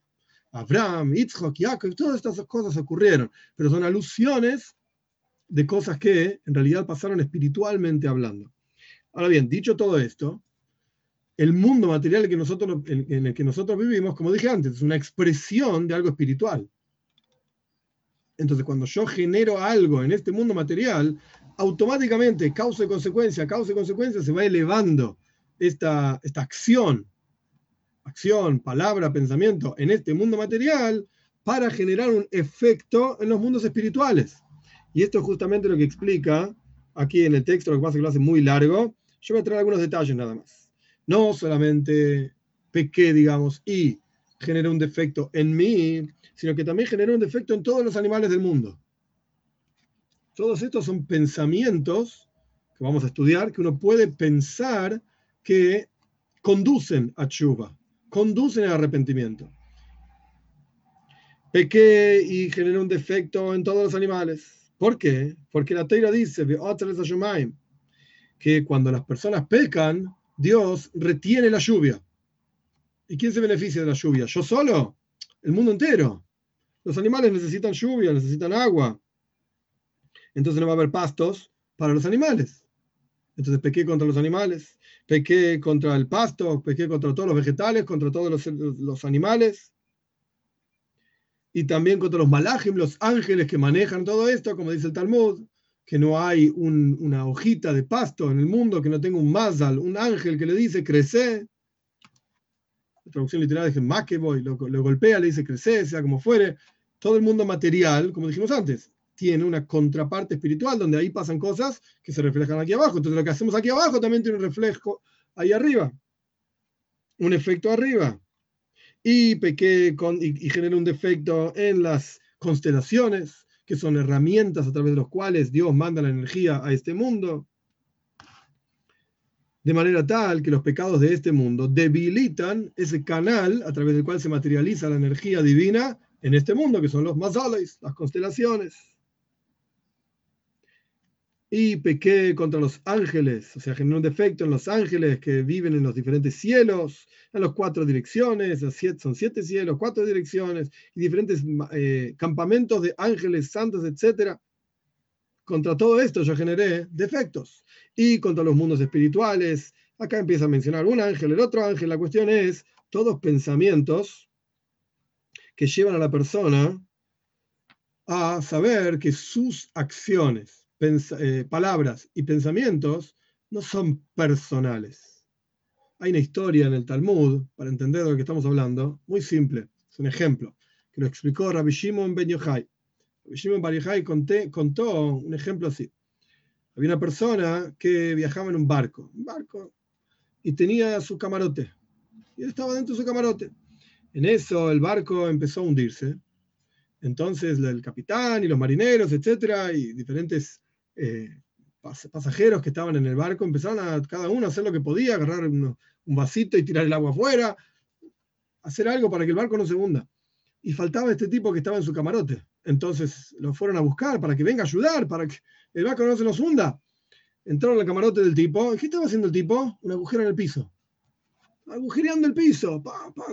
Abraham, Yitzhak, Jacob, todas estas cosas ocurrieron, pero son alusiones de cosas que en realidad pasaron espiritualmente hablando. Ahora bien, dicho todo esto, el mundo material en, el que nosotros vivimos, como dije antes, es una expresión de algo espiritual. Entonces, cuando yo genero algo en este mundo material, automáticamente, causa y consecuencia, causa y consecuencia, se va elevando esta, esta acción, acción, palabra, pensamiento en este mundo material para generar un efecto en los mundos espirituales. Y esto es justamente lo que explica aquí en el texto, lo que pasa es que lo hace muy largo. Yo voy a traer algunos detalles nada más. No solamente pequé, digamos, y generé un defecto en mí, sino que también generó un defecto en todos los animales del mundo. Todos estos son pensamientos que vamos a estudiar, que uno puede pensar que conducen a chuva, conducen al arrepentimiento. Pequé y generé un defecto en todos los animales. ¿Por qué? Porque la Teira dice que cuando las personas pecan, Dios retiene la lluvia. ¿Y quién se beneficia de la lluvia? ¿Yo solo? El mundo entero. Los animales necesitan lluvia, necesitan agua. Entonces no va a haber pastos para los animales. Entonces pequé contra los animales, pequé contra el pasto, pequé contra todos los vegetales, contra todos los, animales. Y también contra los malajim, los ángeles que manejan todo esto, como dice el Talmud, que no hay una hojita de pasto en el mundo que no tenga un mazal, un ángel que le dice crece. La traducción literal es que lo, lo golpea, le dice crece, sea como fuere. Todo el mundo material, como dijimos antes, tiene una contraparte espiritual donde ahí pasan cosas que se reflejan aquí abajo. Entonces lo que hacemos aquí abajo también tiene un reflejo ahí arriba, un efecto arriba. Y, pequé con, y, genera un defecto en las constelaciones, que son herramientas a través de las cuales Dios manda la energía a este mundo. De manera tal que los pecados de este mundo debilitan ese canal a través del cual se materializa la energía divina en este mundo, que son los mazales, las constelaciones y pequé contra los ángeles, o sea, generó un defecto en los ángeles que viven en los diferentes cielos, en las cuatro direcciones, son siete cielos, cuatro direcciones y diferentes eh, campamentos de ángeles santos, etc. Contra todo esto yo generé defectos. Y contra los mundos espirituales, acá empieza a mencionar un ángel, el otro ángel, la cuestión es todos pensamientos que llevan a la persona a saber que sus acciones, eh, palabras y pensamientos no son personales. Hay una historia en el Talmud, para entender de lo que estamos hablando, muy simple. Es un ejemplo, que lo explicó Rabbi Shimon Ben Yochai. Rabbi Shimon Ben Yochai contó un ejemplo así. Había una persona que viajaba en un barco, un barco, y tenía su camarote. Y él estaba dentro de su camarote. En eso el barco empezó a hundirse. Entonces el capitán y los marineros, etcétera, y diferentes eh, pasajeros que estaban en el barco empezaron a cada uno a hacer lo que podía, agarrar un, vasito y tirar el agua afuera, hacer algo para que el barco no se hunda. Y faltaba este tipo que estaba en su camarote. Entonces lo fueron a buscar para que venga a ayudar, para que el barco no se nos hunda. Entraron al camarote del tipo. ¿Qué estaba haciendo el tipo? Un agujero en el piso. Agujereando el piso,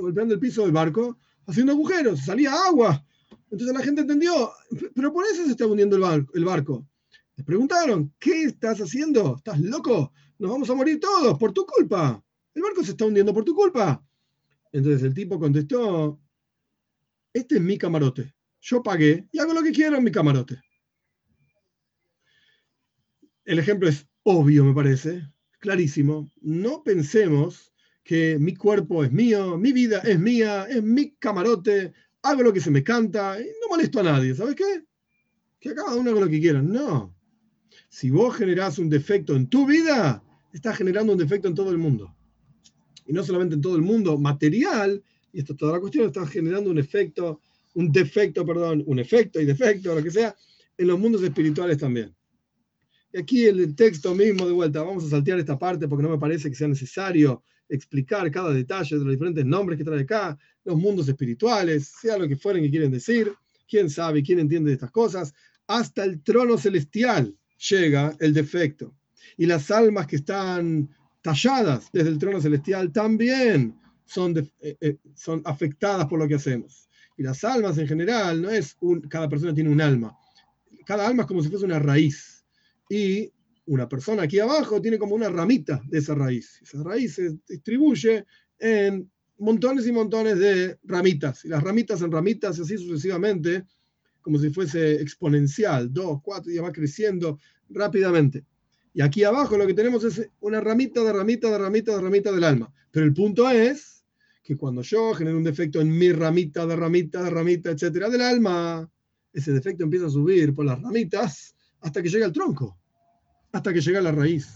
golpeando el piso del barco, haciendo agujeros, salía agua. Entonces la gente entendió, pero por eso se está hundiendo el barco. Les preguntaron, ¿qué estás haciendo? ¿Estás loco? Nos vamos a morir todos por tu culpa. El barco se está hundiendo por tu culpa. Entonces el tipo contestó, este es mi camarote. Yo pagué y hago lo que quiero en mi camarote. El ejemplo es obvio, me parece, clarísimo. No pensemos que mi cuerpo es mío, mi vida es mía, es mi camarote, hago lo que se me canta y no molesto a nadie. ¿Sabes qué? Que cada uno haga lo que quiera. No. Si vos generás un defecto en tu vida, estás generando un defecto en todo el mundo. Y no solamente en todo el mundo material, y esto es toda la cuestión, estás generando un efecto, un defecto, perdón, un efecto y defecto, lo que sea, en los mundos espirituales también. Y aquí el texto mismo, de vuelta, vamos a saltear esta parte porque no me parece que sea necesario explicar cada detalle de los diferentes nombres que trae acá, los mundos espirituales, sea lo que fueren que quieren decir, quién sabe, quién entiende de estas cosas, hasta el trono celestial llega el defecto. Y las almas que están talladas desde el trono celestial también son, eh, eh, son afectadas por lo que hacemos. Y las almas en general, no es un, cada persona tiene un alma. Cada alma es como si fuese una raíz. Y una persona aquí abajo tiene como una ramita de esa raíz. Esa raíz se distribuye en montones y montones de ramitas. Y las ramitas en ramitas, así sucesivamente, como si fuese exponencial, dos, cuatro, y va creciendo rápidamente. Y aquí abajo lo que tenemos es una ramita de ramita de ramita de ramita del alma. Pero el punto es que cuando yo genero un defecto en mi ramita de ramita de ramita, etcétera, del alma, ese defecto empieza a subir por las ramitas hasta que llega al tronco, hasta que llega a la raíz.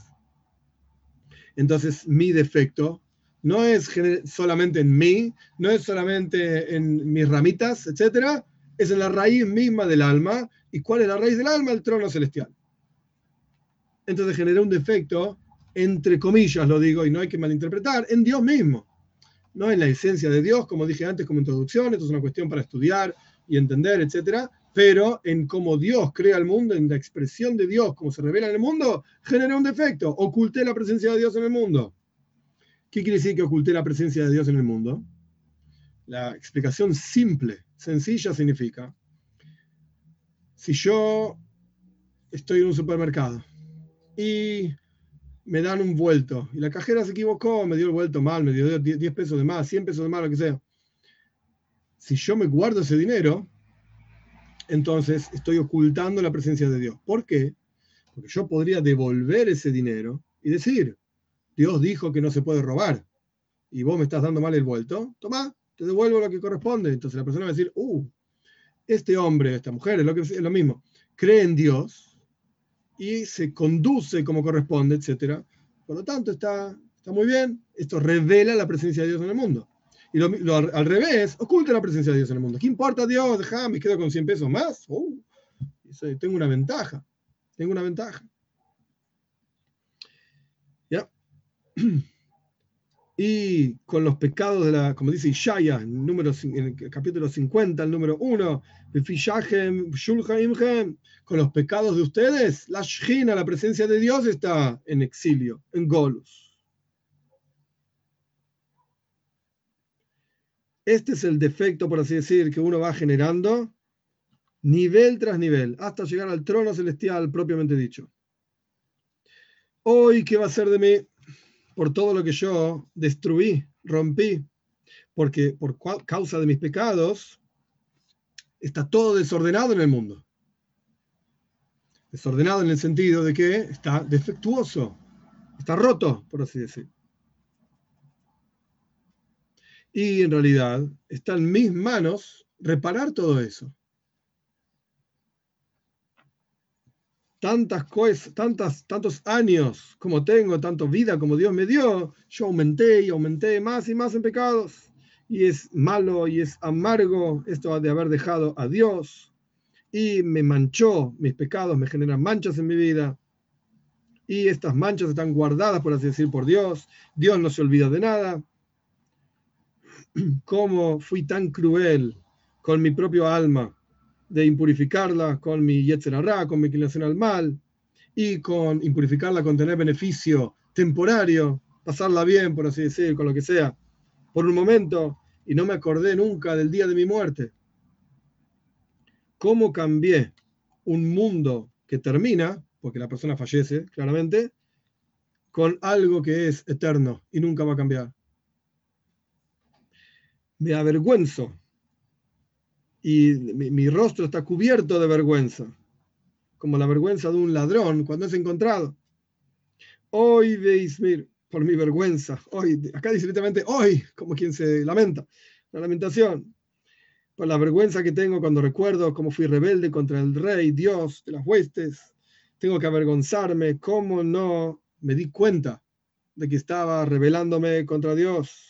Entonces, mi defecto no es solamente en mí, no es solamente en mis ramitas, etcétera, es en la raíz misma del alma. ¿Y cuál es la raíz del alma? El trono celestial. Entonces genera un defecto, entre comillas lo digo, y no hay que malinterpretar, en Dios mismo. No en la esencia de Dios, como dije antes como introducción, esto es una cuestión para estudiar y entender, etc. Pero en cómo Dios crea el mundo, en la expresión de Dios, como se revela en el mundo, genera un defecto. Oculté la presencia de Dios en el mundo. ¿Qué quiere decir que oculté la presencia de Dios en el mundo? La explicación simple, sencilla, significa, si yo estoy en un supermercado y me dan un vuelto y la cajera se equivocó, me dio el vuelto mal, me dio 10 pesos de más, 100 pesos de más, lo que sea. Si yo me guardo ese dinero, entonces estoy ocultando la presencia de Dios. ¿Por qué? Porque yo podría devolver ese dinero y decir, Dios dijo que no se puede robar y vos me estás dando mal el vuelto, toma, te devuelvo lo que corresponde. Entonces la persona va a decir, uh, este hombre, esta mujer, es lo, mismo, cree en Dios y se conduce como corresponde, etc. Por lo tanto, está, está muy bien. Esto revela la presencia de Dios en el mundo. Y al revés, oculta la presencia de Dios en el mundo. ¿Qué importa Dios? Deja, me quedo con 100 pesos más. Uh, tengo una ventaja. Tengo una ventaja. ¿Ya? y con los pecados de la, como dice Ishaya, en, número, el capítulo 50, el número 1, con los pecados de ustedes, la Shina, la presencia de Dios, está en exilio, en Golus. Este es el defecto, por así decir, que uno va generando nivel tras nivel, hasta llegar al trono celestial propiamente dicho. Hoy, ¿qué va a ser de mí? Por todo lo que yo destruí, rompí, porque por causa de mis pecados está todo desordenado en el mundo. Desordenado en el sentido de que está defectuoso, está roto, por así decir. Y en realidad está en mis manos reparar todo eso. Tantas cosas, tantas, tantos años como tengo, tanto vida como Dios me dio, yo aumenté y aumenté más y más en pecados. Y es malo y es amargo esto de haber dejado a Dios. Y me manchó, mis pecados me generan manchas en mi vida. Y estas manchas están guardadas, por así decir, por Dios. Dios no se olvida de nada. ¿Cómo fui tan cruel con mi propio alma? De impurificarla con mi Yetzerará, con mi inclinación al mal, y con impurificarla con tener beneficio temporario, pasarla bien, por así decir, con lo que sea, por un momento, y no me acordé nunca del día de mi muerte. ¿Cómo cambié un mundo que termina, porque la persona fallece, claramente, con algo que es eterno y nunca va a cambiar? Me avergüenzo y mi, rostro está cubierto de vergüenza, como la vergüenza de un ladrón cuando es encontrado. Hoy veis, mir, por mi vergüenza, hoy, acá dice directamente hoy, como quien se lamenta, la lamentación, por la vergüenza que tengo cuando recuerdo cómo fui rebelde contra el rey, Dios de las huestes, tengo que avergonzarme, cómo no me di cuenta de que estaba rebelándome contra Dios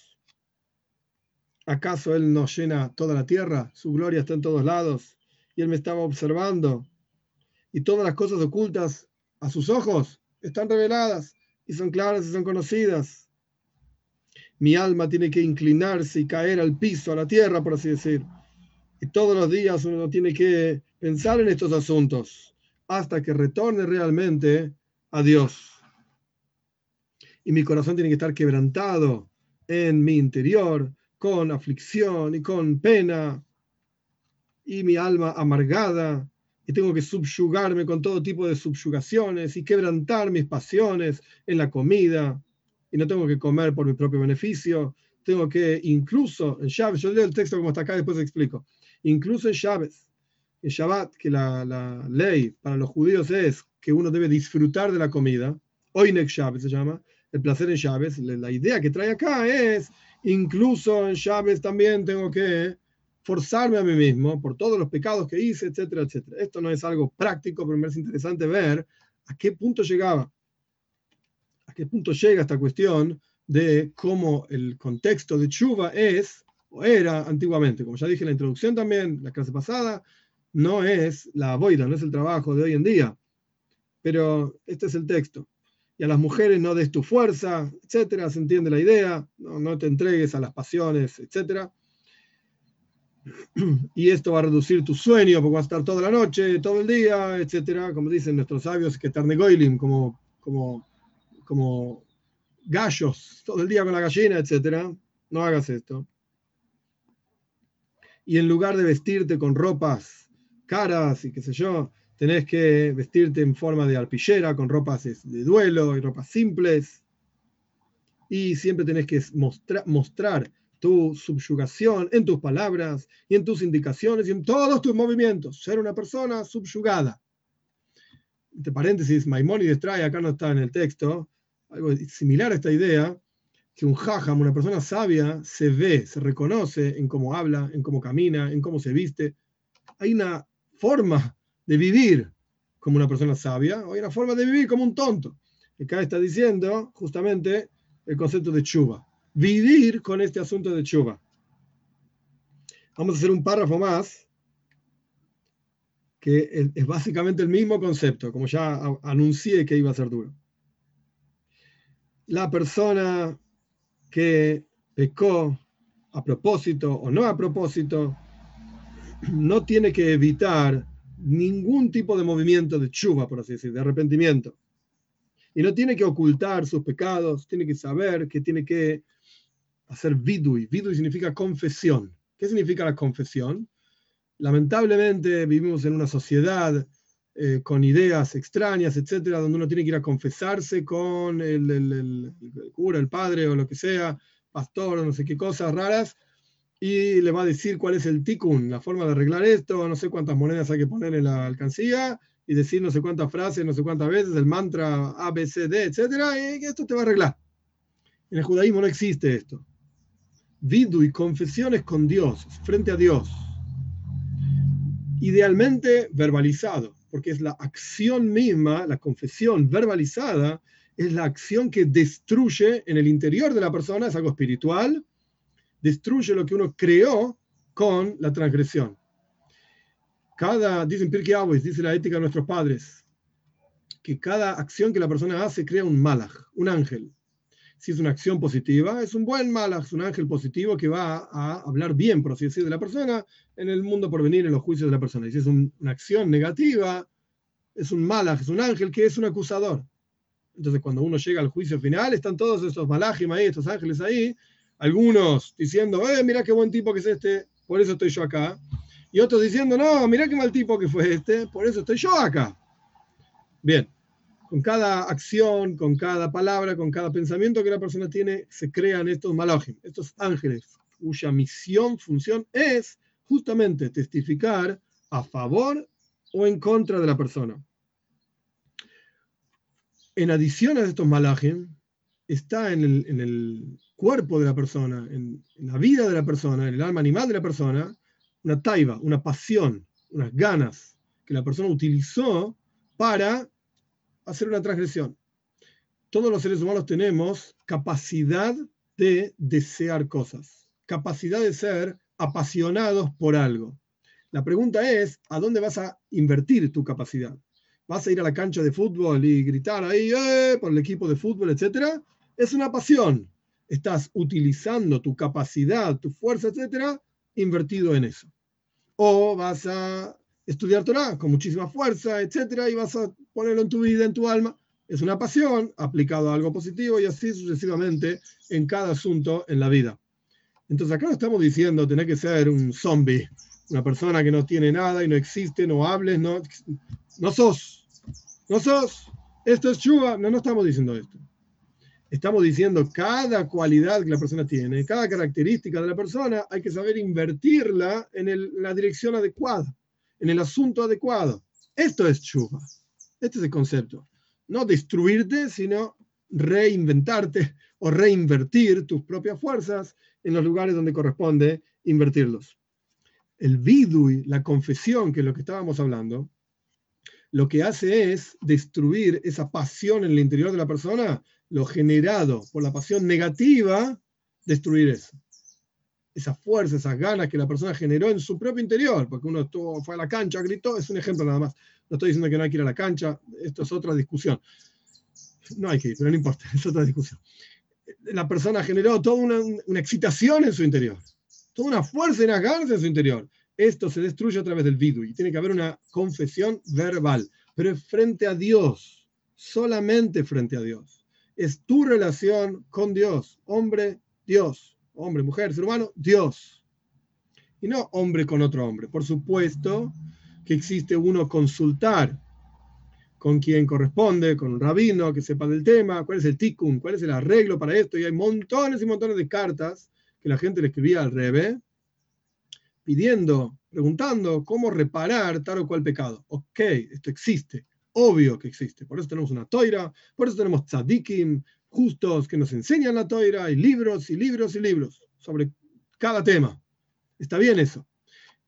¿Acaso Él no llena toda la tierra? Su gloria está en todos lados. Y Él me estaba observando. Y todas las cosas ocultas a sus ojos están reveladas y son claras y son conocidas. Mi alma tiene que inclinarse y caer al piso, a la tierra, por así decir. Y todos los días uno tiene que pensar en estos asuntos hasta que retorne realmente a Dios. Y mi corazón tiene que estar quebrantado en mi interior con aflicción y con pena, y mi alma amargada, y tengo que subyugarme con todo tipo de subyugaciones y quebrantar mis pasiones en la comida, y no tengo que comer por mi propio beneficio, tengo que incluso en Shabbat, yo leo el texto como está acá, después explico, incluso en Shabbat, en Shabbat, que la, ley para los judíos es que uno debe disfrutar de la comida, Oinek Shabbat se llama, el placer en Shabbat, la idea que trae acá es Incluso en Chávez también tengo que forzarme a mí mismo por todos los pecados que hice, etcétera, etcétera. Esto no es algo práctico, pero me es interesante ver a qué punto llegaba, a qué punto llega esta cuestión de cómo el contexto de Chuba es o era antiguamente. Como ya dije en la introducción también, la clase pasada, no es la boida, no es el trabajo de hoy en día. Pero este es el texto y a las mujeres no des tu fuerza, etcétera, se entiende la idea, no, te entregues a las pasiones, etcétera. y esto va a reducir tu sueño porque vas a estar toda la noche, todo el día, etcétera, como dicen nuestros sabios, que tarnegoilim, como, como, como gallos, todo el día con la gallina, etcétera. No hagas esto. Y en lugar de vestirte con ropas caras y qué sé yo, tenés que vestirte en forma de arpillera, con ropas de duelo y ropas simples. Y siempre tenés que mostrar tu subyugación en tus palabras y en tus indicaciones y en todos tus movimientos. Ser una persona subyugada. Entre paréntesis, Maimónides trae, acá no está en el texto, algo similar a esta idea, que un jajam, una persona sabia, se ve, se reconoce en cómo habla, en cómo camina, en cómo se viste. Hay una forma de vivir como una persona sabia, o hay una forma de vivir como un tonto. Acá está diciendo justamente el concepto de chuva vivir con este asunto de chuva. Vamos a hacer un párrafo más, que es, básicamente el mismo concepto, como ya anuncié que iba a ser duro. La persona que pecó a propósito o no a propósito, no tiene que evitar ningún tipo de movimiento de chuva, por así decir, de arrepentimiento. Y no tiene que ocultar sus pecados, tiene que saber que tiene que hacer vidui. Vidui significa confesión. ¿Qué significa la confesión? Lamentablemente vivimos en una sociedad eh, con ideas extrañas, etcétera, donde uno tiene que ir a confesarse con el, cura, el padre o lo que sea, pastor no sé qué cosas raras, y le va a decir cuál es el tikkun, la forma de arreglar esto, no sé cuántas monedas hay que poner en la alcancía, y decir no sé cuántas frases, no sé cuántas veces, el mantra A, etcétera, y esto te va a arreglar. En el judaísmo no existe esto vidu y confesiones con Dios, frente a Dios. Idealmente verbalizado, porque es la acción misma, la confesión verbalizada, es la acción que destruye en el interior de la persona, es algo espiritual, destruye lo que uno creó con la transgresión. Cada, dicen Pirkei Avos, dice la ética de nuestros padres, que cada acción que la persona hace crea un malach, un ángel si es una acción positiva, es un buen malach, es un ángel positivo que va a hablar bien, por así decir, de la persona en el mundo por venir, en los juicios de la persona. Y si es una acción negativa, es un malach, es un ángel que es un acusador. Entonces, cuando uno llega al juicio final, están todos estos malachim ahí, estos ángeles ahí, algunos diciendo, eh, mira qué buen tipo que es este, por eso estoy yo acá. Y otros diciendo, no, mira qué mal tipo que fue este, por eso estoy yo acá. Bien, con cada acción, con cada palabra, con cada pensamiento que la persona tiene, se crean estos malajim, estos ángeles, cuya misión, función es justamente testificar a favor o en contra de la persona. En adición a estos malajim, está en el, cuerpo de la persona, en, la vida de la persona, en el alma animal de la persona, una taiba, una pasión, unas ganas que la persona utilizó para hacer una transgresión. Todos los seres humanos tenemos capacidad de desear cosas, capacidad de ser apasionados por algo. La pregunta es, ¿a dónde vas a invertir tu capacidad? ¿Vas a ir a la cancha de fútbol y gritar ahí ¡eh! por el equipo de fútbol, etcétera? Es una pasión. Estás utilizando tu capacidad, tu fuerza, etcétera, invertido en eso. O vas a estudiar Torah con muchísima fuerza, etcétera, y vas a ponerlo en tu vida, en tu alma. Es una pasión aplicado a algo positivo y así sucesivamente en cada asunto en la vida. Entonces acá no estamos diciendo tener que ser un zombie, una persona que no tiene nada y no existe, no hables, no, no sos, no sos, esto es chuva, no, no estamos diciendo esto. Estamos diciendo cada cualidad que la persona tiene, cada característica de la persona, hay que saber invertirla en la dirección adecuada en el asunto adecuado. Esto es chuva. Este es el concepto. No destruirte, sino reinventarte o reinvertir tus propias fuerzas en los lugares donde corresponde invertirlos. El vidui, la confesión, que es lo que estábamos hablando, lo que hace es destruir esa pasión en el interior de la persona, lo generado por la pasión negativa, destruir eso esa fuerza, esas ganas que la persona generó en su propio interior, porque uno estuvo, fue a la cancha, gritó, es un ejemplo nada más. No estoy diciendo que no hay que ir a la cancha, esto es otra discusión. No hay que ir, pero no importa, es otra discusión. La persona generó toda una, excitación en su interior. toda una fuerza en en su interior. Esto se destruye a través del vidu y tiene que haber una confesión verbal, pero es frente a Dios, solamente frente a Dios. Es tu relación con Dios, hombre, Dios, hombre, mujer, ser humano, Dios. Y no hombre con otro hombre. Por supuesto que existe uno consultar con quien corresponde, con un rabino que sepa del tema, cuál es el tikkun, cuál es el arreglo para esto. Y hay montones y montones de cartas que la gente le escribía al Rebe, pidiendo, preguntando cómo reparar tal o cual pecado. Ok, esto existe, obvio que existe. Por eso tenemos una toira, por eso tenemos tzadikim, justos que nos enseñan la toira, y libros y libros y libros sobre cada tema. Está bien eso.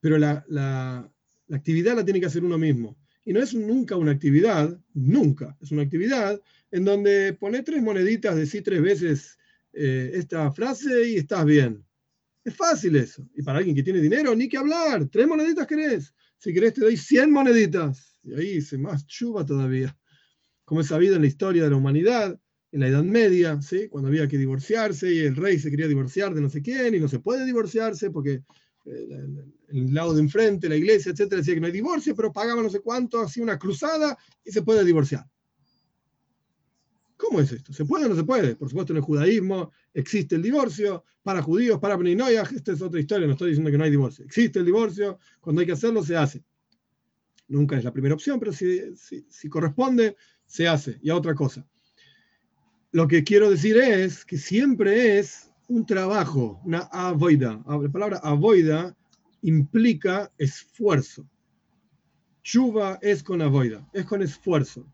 Pero la, la actividad la tiene que hacer uno mismo y no es nunca una actividad, nunca, es una actividad en donde pone tres moneditas, decís tres veces eh, esta frase y estás bien. Es fácil eso. Y para alguien que tiene dinero, ni que hablar. Tres moneditas querés. Si querés te doy 100 moneditas. Y ahí se más chuva todavía. Como es sabido en la historia de la humanidad, en la Edad Media, ¿sí? cuando había que divorciarse y el rey se quería divorciar de no sé quién y no se puede divorciarse porque el lado de enfrente, la iglesia, etcétera, decía que no hay divorcio, pero pagaba no sé cuánto, hacía una cruzada y se puede divorciar. ¿Cómo es esto? ¿Se puede o no se puede? Por supuesto, en el judaísmo existe el divorcio para judíos, para Beninoyah, esta es otra historia, no estoy diciendo que no hay divorcio. Existe el divorcio, cuando hay que hacerlo, se hace. Nunca es la primera opción, pero si, si, si corresponde, se hace. Y a otra cosa. Lo que quiero decir es que siempre es un trabajo, una avoida. La palabra avoida implica esfuerzo. Chuva es con avoida, es con esfuerzo.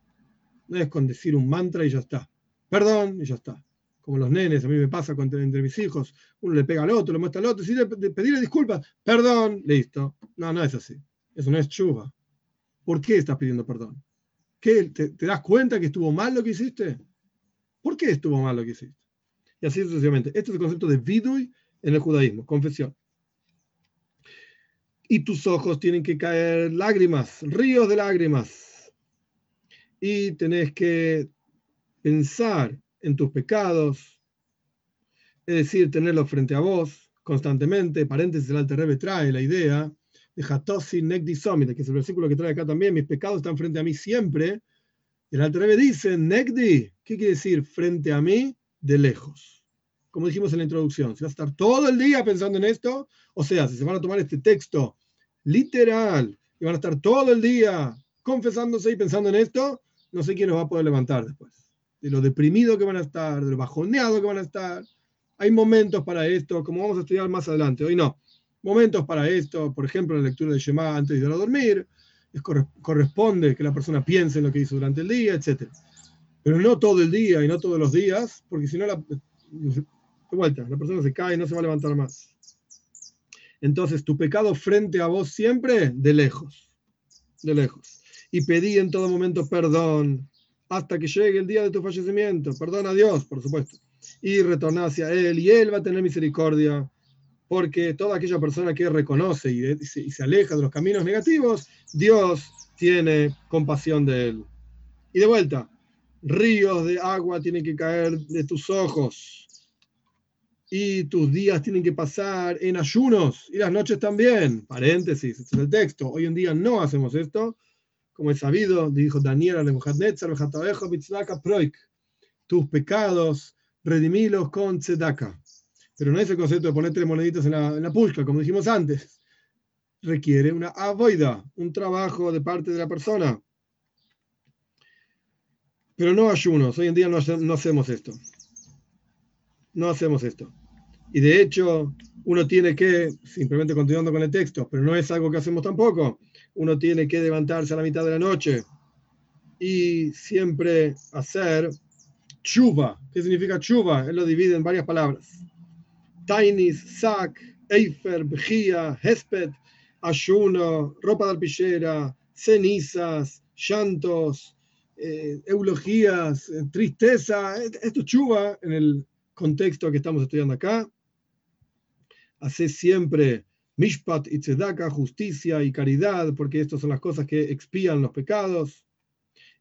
No es con decir un mantra y ya está. Perdón y ya está. Como los nenes, a mí me pasa con, entre mis hijos, uno le pega al otro, le muestra al otro, si le, pedirle disculpas, perdón, listo. No, no es así. Eso no es chuva. ¿Por qué estás pidiendo perdón? ¿Qué, te, te, das cuenta que estuvo mal lo que hiciste? ¿Por qué estuvo mal lo que hiciste? y así sucesivamente. Este es el concepto de vidui en el judaísmo, confesión. Y tus ojos tienen que caer lágrimas, ríos de lágrimas. Y tenés que pensar en tus pecados, es decir, tenerlos frente a vos constantemente. Paréntesis, el Alter Rebbe trae la idea de Hatosi Negdi Somit, que es el versículo que trae acá también. Mis pecados están frente a mí siempre. El Alter Rebbe dice, Negdi, ¿qué quiere decir? Frente a mí de lejos. Como dijimos en la introducción, si vas a estar todo el día pensando en esto, o sea, si se van a tomar este texto literal y van a estar todo el día confesándose y pensando en esto, no sé quién nos va a poder levantar después. De lo deprimido que van a estar, de lo bajoneado que van a estar. Hay momentos para esto, como vamos a estudiar más adelante. Hoy no. Momentos para esto, por ejemplo, la lectura de Shema antes de ir a dormir. Es, corresponde que la persona piense en lo que hizo durante el día, etcétera pero no todo el día y no todos los días, porque si no, de vuelta, la persona se cae y no se va a levantar más. Entonces, tu pecado frente a vos siempre de lejos, de lejos. Y pedí en todo momento perdón hasta que llegue el día de tu fallecimiento. Perdón a Dios, por supuesto. Y retorná hacia Él y Él va a tener misericordia. Porque toda aquella persona que reconoce y, y se aleja de los caminos negativos, Dios tiene compasión de Él. Y de vuelta, ríos de agua tienen que caer de tus ojos y tus días tienen que pasar en ayunos y las noches también. Paréntesis, este es el texto. Hoy en día no hacemos esto. Como es sabido, dijo Daniel a tus pecados, redimilos con tzedaka. Pero no es el concepto de poner tres moneditas en la, en la pulca, como dijimos antes. Requiere una avoida, un trabajo de parte de la persona pero no ayunos. Hoy en día no, hacemos esto. No hacemos esto. Y de hecho, uno tiene que, simplemente continuando con el texto, pero no es algo que hacemos tampoco, uno tiene que levantarse a la mitad de la noche y siempre hacer chuva. ¿Qué significa chuva? Él lo divide en varias palabras. Tainis, sac, eifer, bejía, hesped, ayuno, ropa de alpillera, cenizas, llantos, eh, eulogías, eh, tristeza, esto chuva en el contexto que estamos estudiando acá. Hace siempre mishpat y tzedaka, justicia y caridad, porque estas son las cosas que expían los pecados.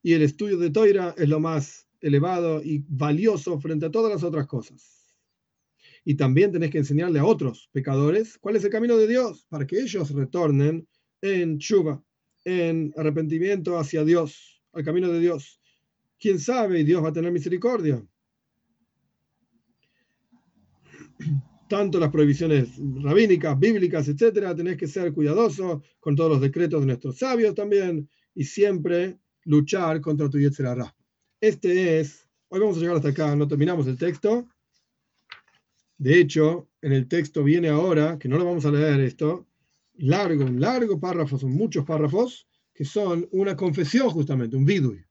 Y el estudio de Toira es lo más elevado y valioso frente a todas las otras cosas. Y también tenés que enseñarle a otros pecadores cuál es el camino de Dios para que ellos retornen en chuva, en arrepentimiento hacia Dios, al camino de Dios. ¿Quién sabe? Dios va a tener misericordia. Tanto las prohibiciones rabínicas, bíblicas, etcétera, tenés que ser cuidadoso con todos los decretos de nuestros sabios también y siempre luchar contra tu Yetzerará. Este es, hoy vamos a llegar hasta acá, no terminamos el texto. De hecho, en el texto viene ahora, que no lo vamos a leer esto, largo, un largo párrafo, son muchos párrafos, que son una confesión justamente, un vidui.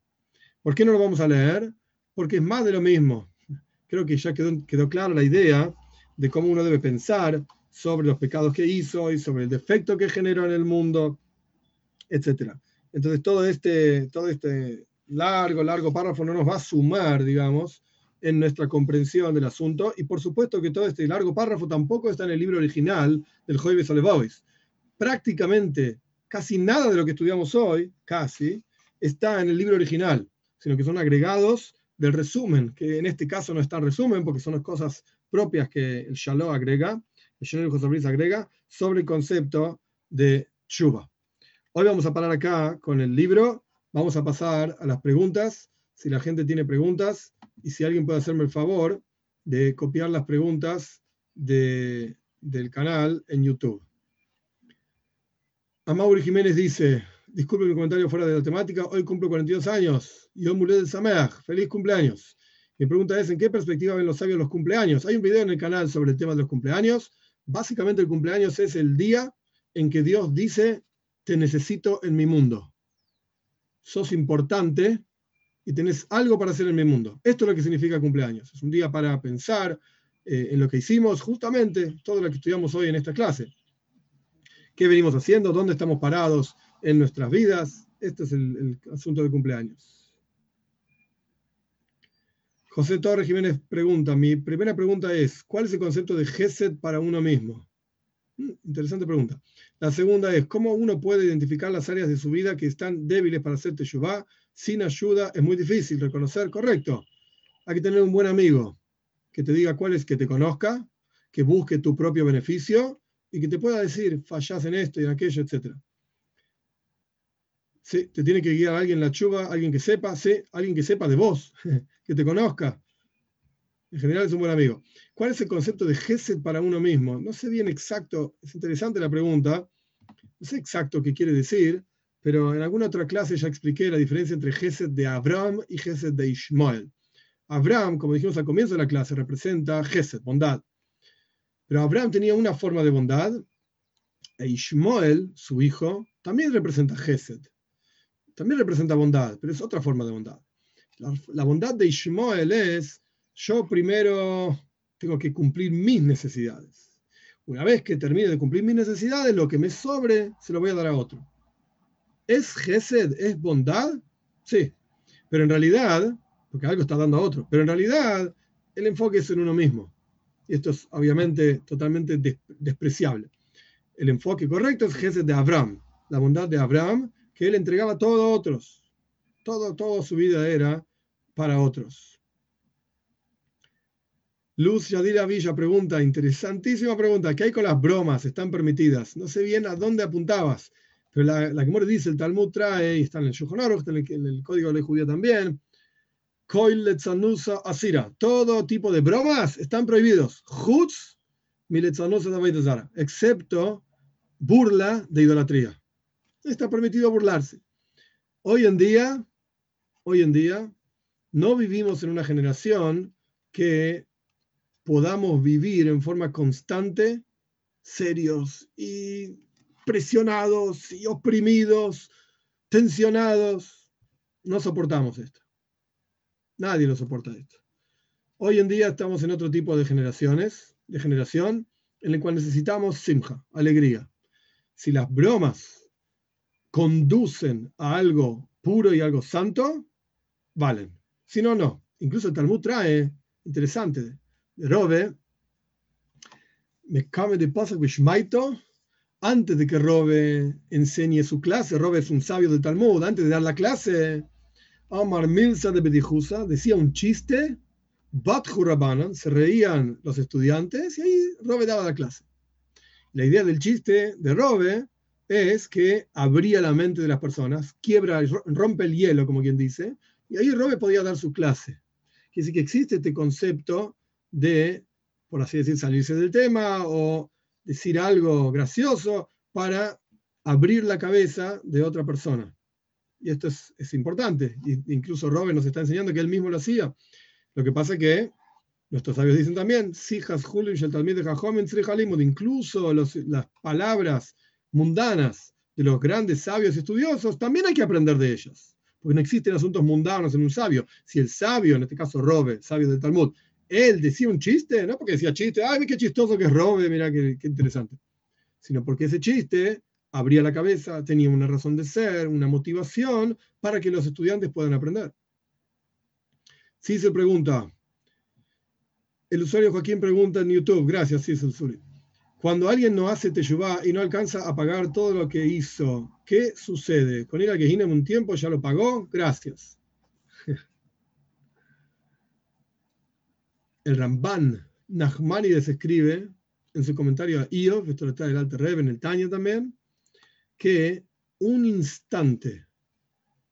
¿Por qué no lo vamos a leer? Porque es más de lo mismo. Creo que ya quedó, quedó clara la idea de cómo uno debe pensar sobre los pecados que hizo y sobre el defecto que generó en el mundo, etc. Entonces todo este, todo este largo, largo párrafo no nos va a sumar, digamos, en nuestra comprensión del asunto. Y por supuesto que todo este largo párrafo tampoco está en el libro original del Joibes Olebois. Prácticamente casi nada de lo que estudiamos hoy, casi, está en el libro original, sino que son agregados del resumen, que en este caso no está en resumen porque son las cosas propias que el Shalom agrega, el Shalom José agrega, sobre el concepto de Chuba. Hoy vamos a parar acá con el libro, vamos a pasar a las preguntas. Si la gente tiene preguntas, y si alguien puede hacerme el favor de copiar las preguntas del canal en YouTube. Amauri Jiménez dice, disculpe mi comentario fuera de la temática, hoy cumplo 42 años, y hoy de Sameach, feliz cumpleaños. Mi pregunta es, ¿en qué perspectiva ven los sabios los cumpleaños? Hay un video en el canal sobre el tema de los cumpleaños. Básicamente el cumpleaños es el día en que Dios dice, te necesito en mi mundo. Sos importante y tenés algo para hacer en mi mundo. Esto es lo que significa cumpleaños. Es un día para pensar eh, en lo que hicimos, justamente todo lo que estudiamos hoy en esta clase. ¿Qué venimos haciendo? ¿Dónde estamos parados en nuestras vidas? Este es el, asunto de cumpleaños. José Torres Jiménez pregunta, mi primera pregunta es, ¿cuál es el concepto de Gesed para uno mismo? Mm, interesante pregunta. La segunda es, ¿cómo uno puede identificar las áreas de su vida que están débiles para hacer teshuvah sin ayuda es muy difícil reconocer, correcto. Hay que tener un buen amigo que te diga cuál es, que te conozca, que busque tu propio beneficio y que te pueda decir, fallas en esto y en aquello, etc. Sí, te tiene que guiar alguien la chuva, alguien que sepa, sí, alguien que sepa de vos, que te conozca. En general es un buen amigo. ¿Cuál es el concepto de Gesed para uno mismo? No sé bien exacto, es interesante la pregunta, no sé exacto qué quiere decir, pero en alguna otra clase ya expliqué la diferencia entre Gesed de Abraham y Gesed de Ishmael. Abraham, como dijimos al comienzo de la clase, representa Gesed, bondad. Pero Abraham tenía una forma de bondad, e Ishmael, su hijo, también representa Gesed. También representa bondad, pero es otra forma de bondad. La, bondad de Ishmael es, yo primero tengo que cumplir mis necesidades. Una vez que termine de cumplir mis necesidades, lo que me sobre se lo voy a dar a otro. ¿Es Gesed, es bondad? Sí, pero en realidad, porque algo está dando a otro, pero en realidad el enfoque es en uno mismo. Y esto es obviamente totalmente despreciable. El enfoque correcto es Gesed de Abraham, la bondad de Abraham, que él entregaba todo a otros. Todo, toda su vida era para otros. Luz Yadira Villa pregunta, interesantísima pregunta, ¿qué hay con las bromas? ¿Están permitidas? No sé bien a dónde apuntabas. Pero la, la dice, el Talmud trae, y está en el Shulchan está en el, código de la judía también, asira. Todo tipo de bromas están prohibidos. Jutz, excepto burla de idolatría. Está permitido burlarse. Hoy en día, hoy en día, no vivimos en una generación que podamos vivir en forma constante, serios y presionados y oprimidos, tensionados. No soportamos esto. Nadie lo soporta esto. Hoy en día estamos en otro tipo de generaciones, de generación, en el cual necesitamos simja, alegría. Si las bromas conducen a algo puro y algo santo, valen. Si no, no. Incluso el Talmud trae, interesante, de Robe, me came de paso antes de que Robe enseñe su clase, Robe es un sabio del Talmud, antes de dar la clase, Omar Milsa de Bedijusa decía un chiste Bat se reían los estudiantes y ahí Robe daba la clase. La idea del chiste de Robe es que abría la mente de las personas, quiebra, rompe el hielo, como quien dice, y ahí Robe podía dar su clase. Quiere decir que existe este concepto de, por así decir, salirse del tema o decir algo gracioso para abrir la cabeza de otra persona. Y esto es, es importante. Incluso Robe nos está enseñando que él mismo lo hacía. Lo que pasa que nuestros sabios dicen también, incluso las palabras mundanas de los grandes sabios estudiosos, también hay que aprender de ellas. Porque no existen asuntos mundanos en un sabio. Si el sabio, en este caso Robe, sabio del Talmud, él decía un chiste, no porque decía chiste, ay, qué chistoso que es Robe, mira qué, interesante. Sino porque ese chiste abría la cabeza, tenía una razón de ser, una motivación para que los estudiantes puedan aprender. Sí se pregunta, el usuario Joaquín pregunta en YouTube, gracias, sí, Suri. Cuando alguien no hace teshuvah y no alcanza a pagar todo lo que hizo, ¿qué sucede? ¿Con ir a en un tiempo ya lo pagó? Gracias. El Ramban Nachmanides escribe en su comentario a Io, esto lo está el Alter Rebbe en el Taño también, que un instante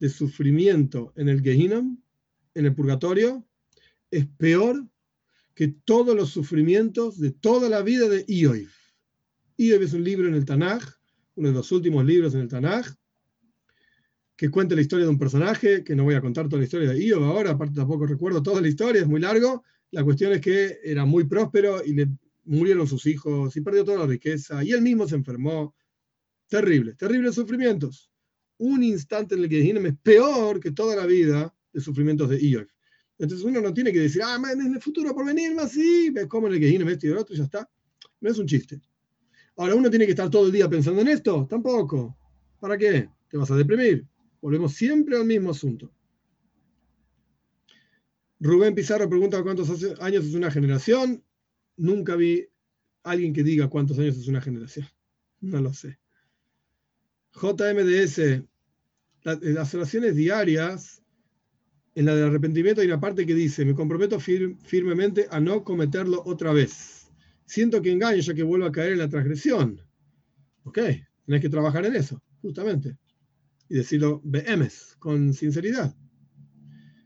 de sufrimiento en el Gehinam en el purgatorio es peor que todos los sufrimientos de toda la vida de Ioiv. Ioiv es un libro en el Tanaj, uno de los últimos libros en el Tanaj, que cuenta la historia de un personaje, que no voy a contar toda la historia de Ioiv ahora, aparte tampoco recuerdo toda la historia, es muy largo. La cuestión es que era muy próspero y le murieron sus hijos y perdió toda la riqueza y él mismo se enfermó. Terrible, terribles sufrimientos. Un instante en el que es peor que toda la vida de sufrimientos de Iob. Entonces uno no tiene que decir, ah, en el futuro por venir más, sí, ves cómo en el que esto y el otro, y ya está. No es un chiste. Ahora, ¿uno tiene que estar todo el día pensando en esto? Tampoco. ¿Para qué? Te vas a deprimir. Volvemos siempre al mismo asunto. Rubén Pizarro pregunta cuántos años es una generación. Nunca vi alguien que diga cuántos años es una generación. No lo sé. JMDS, las oraciones diarias en la del arrepentimiento hay una parte que dice, me comprometo firmemente a no cometerlo otra vez. Siento que engaño ya que vuelvo a caer en la transgresión. Ok, tenés que trabajar en eso, justamente. Y decirlo BMs, con sinceridad.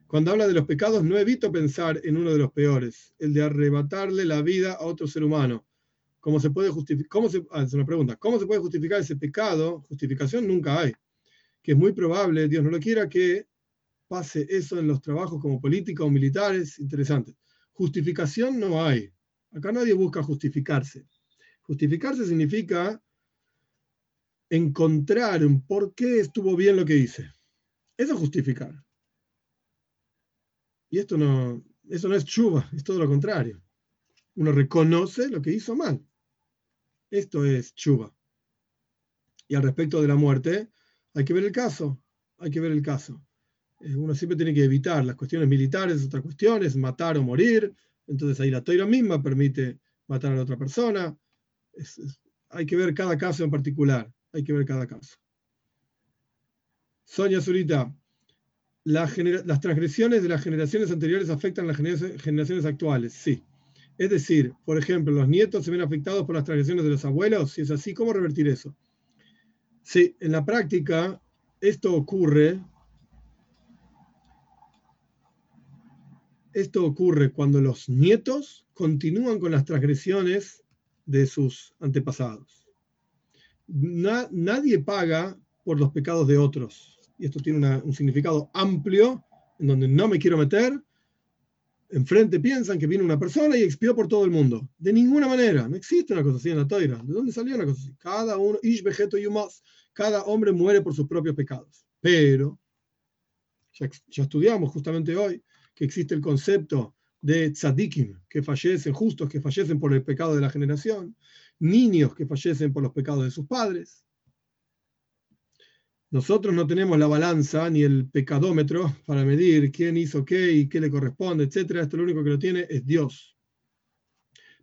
Cuando habla de los pecados, no evito pensar en uno de los peores, el de arrebatarle la vida a otro ser humano. ¿Cómo se puede justificar? ¿Cómo se, ah, es una pregunta. ¿Cómo se puede justificar ese pecado? Justificación nunca hay. Que es muy probable, Dios no lo quiera, que pase eso en los trabajos como política o militares, interesante. Justificación no hay. Acá nadie busca justificarse. Justificarse significa encontrar un por qué estuvo bien lo que hice. Eso es justificar. Y esto no, eso no es chuva, es todo lo contrario. Uno reconoce lo que hizo mal. Esto es chuva. Y al respecto de la muerte, hay que ver el caso. Hay que ver el caso. Eh, uno siempre tiene que evitar las cuestiones militares, otras cuestiones, matar o morir. Entonces ahí la toira misma permite matar a la otra persona. hay que ver cada caso en particular. Hay que ver cada caso. Sonia Zurita, las transgresiones de las generaciones anteriores afectan a las generaciones actuales. Sí. Es decir, por ejemplo, los nietos se ven afectados por las transgresiones de los abuelos. Si es así, ¿cómo revertir eso? Sí, en la práctica esto ocurre Esto ocurre cuando los nietos continúan con las transgresiones de sus antepasados. nadie paga por los pecados de otros. Y esto tiene un significado amplio en donde no me quiero meter. Enfrente piensan que viene una persona y expió por todo el mundo. De ninguna manera. No existe una cosa así en la toira. ¿De dónde salió una cosa así? Cada uno, ish vegeto yumas, cada hombre muere por sus propios pecados. Pero, ya estudiamos justamente hoy, que existe el concepto de tzadikim, que fallecen, justos que fallecen por el pecado de la generación, niños que fallecen por los pecados de sus padres. Nosotros no tenemos la balanza ni el pecadómetro para medir quién hizo qué y qué le corresponde, etc. Esto lo único que lo tiene es Dios.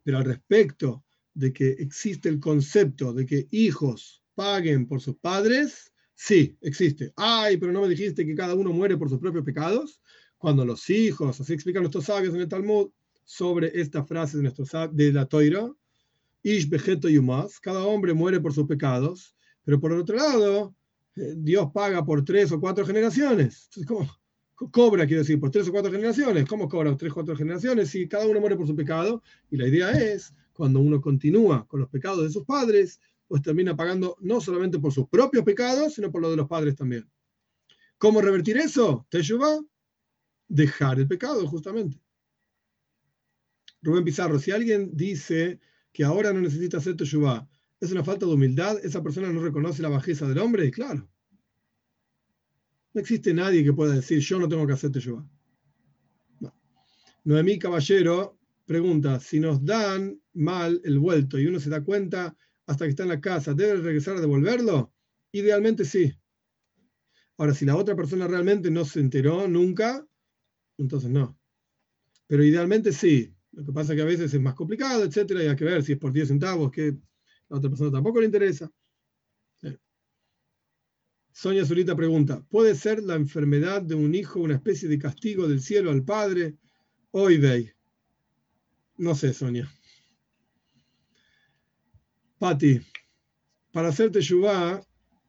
Pero al respecto de que existe el concepto de que hijos paguen por sus padres, sí, existe. Ay, pero no me dijiste que cada uno muere por sus propios pecados. Cuando los hijos, así explican nuestros sabios en el Talmud, sobre esta frase de, nuestro, de la Toira, Ish Bejeto Yumas, cada hombre muere por sus pecados, pero por otro lado, Dios paga por tres o cuatro generaciones. ¿cómo? Cobra, quiero decir, por tres o cuatro generaciones. ¿Cómo cobra tres o cuatro generaciones si cada uno muere por su pecado? Y la idea es, cuando uno continúa con los pecados de sus padres, pues termina pagando no solamente por sus propios pecados, sino por los de los padres también. ¿Cómo revertir eso? Teshuvah, dejar el pecado, justamente. Rubén Pizarro, si alguien dice que ahora no necesita hacer Teshuvah, ¿es una falta de humildad? ¿Esa persona no reconoce la bajeza del hombre? Claro. No existe nadie que pueda decir, yo no tengo que hacer Teshuvah. No. Noemí Caballero pregunta, si nos dan mal el vuelto y uno se da cuenta hasta que está en la casa, ¿debe regresar a devolverlo? Idealmente sí. Ahora, si la otra persona realmente no se enteró nunca, entonces no. Pero idealmente sí. Lo que pasa es que a veces es más complicado, etcétera, y hay que ver si es por 10 centavos, que la otra persona tampoco le interesa. Sonia Zurita pregunta: ¿Puede ser la enfermedad de un hijo una especie de castigo del cielo al padre? Hoy veis. No sé, Sonia. Patti, para hacerte teshuvah,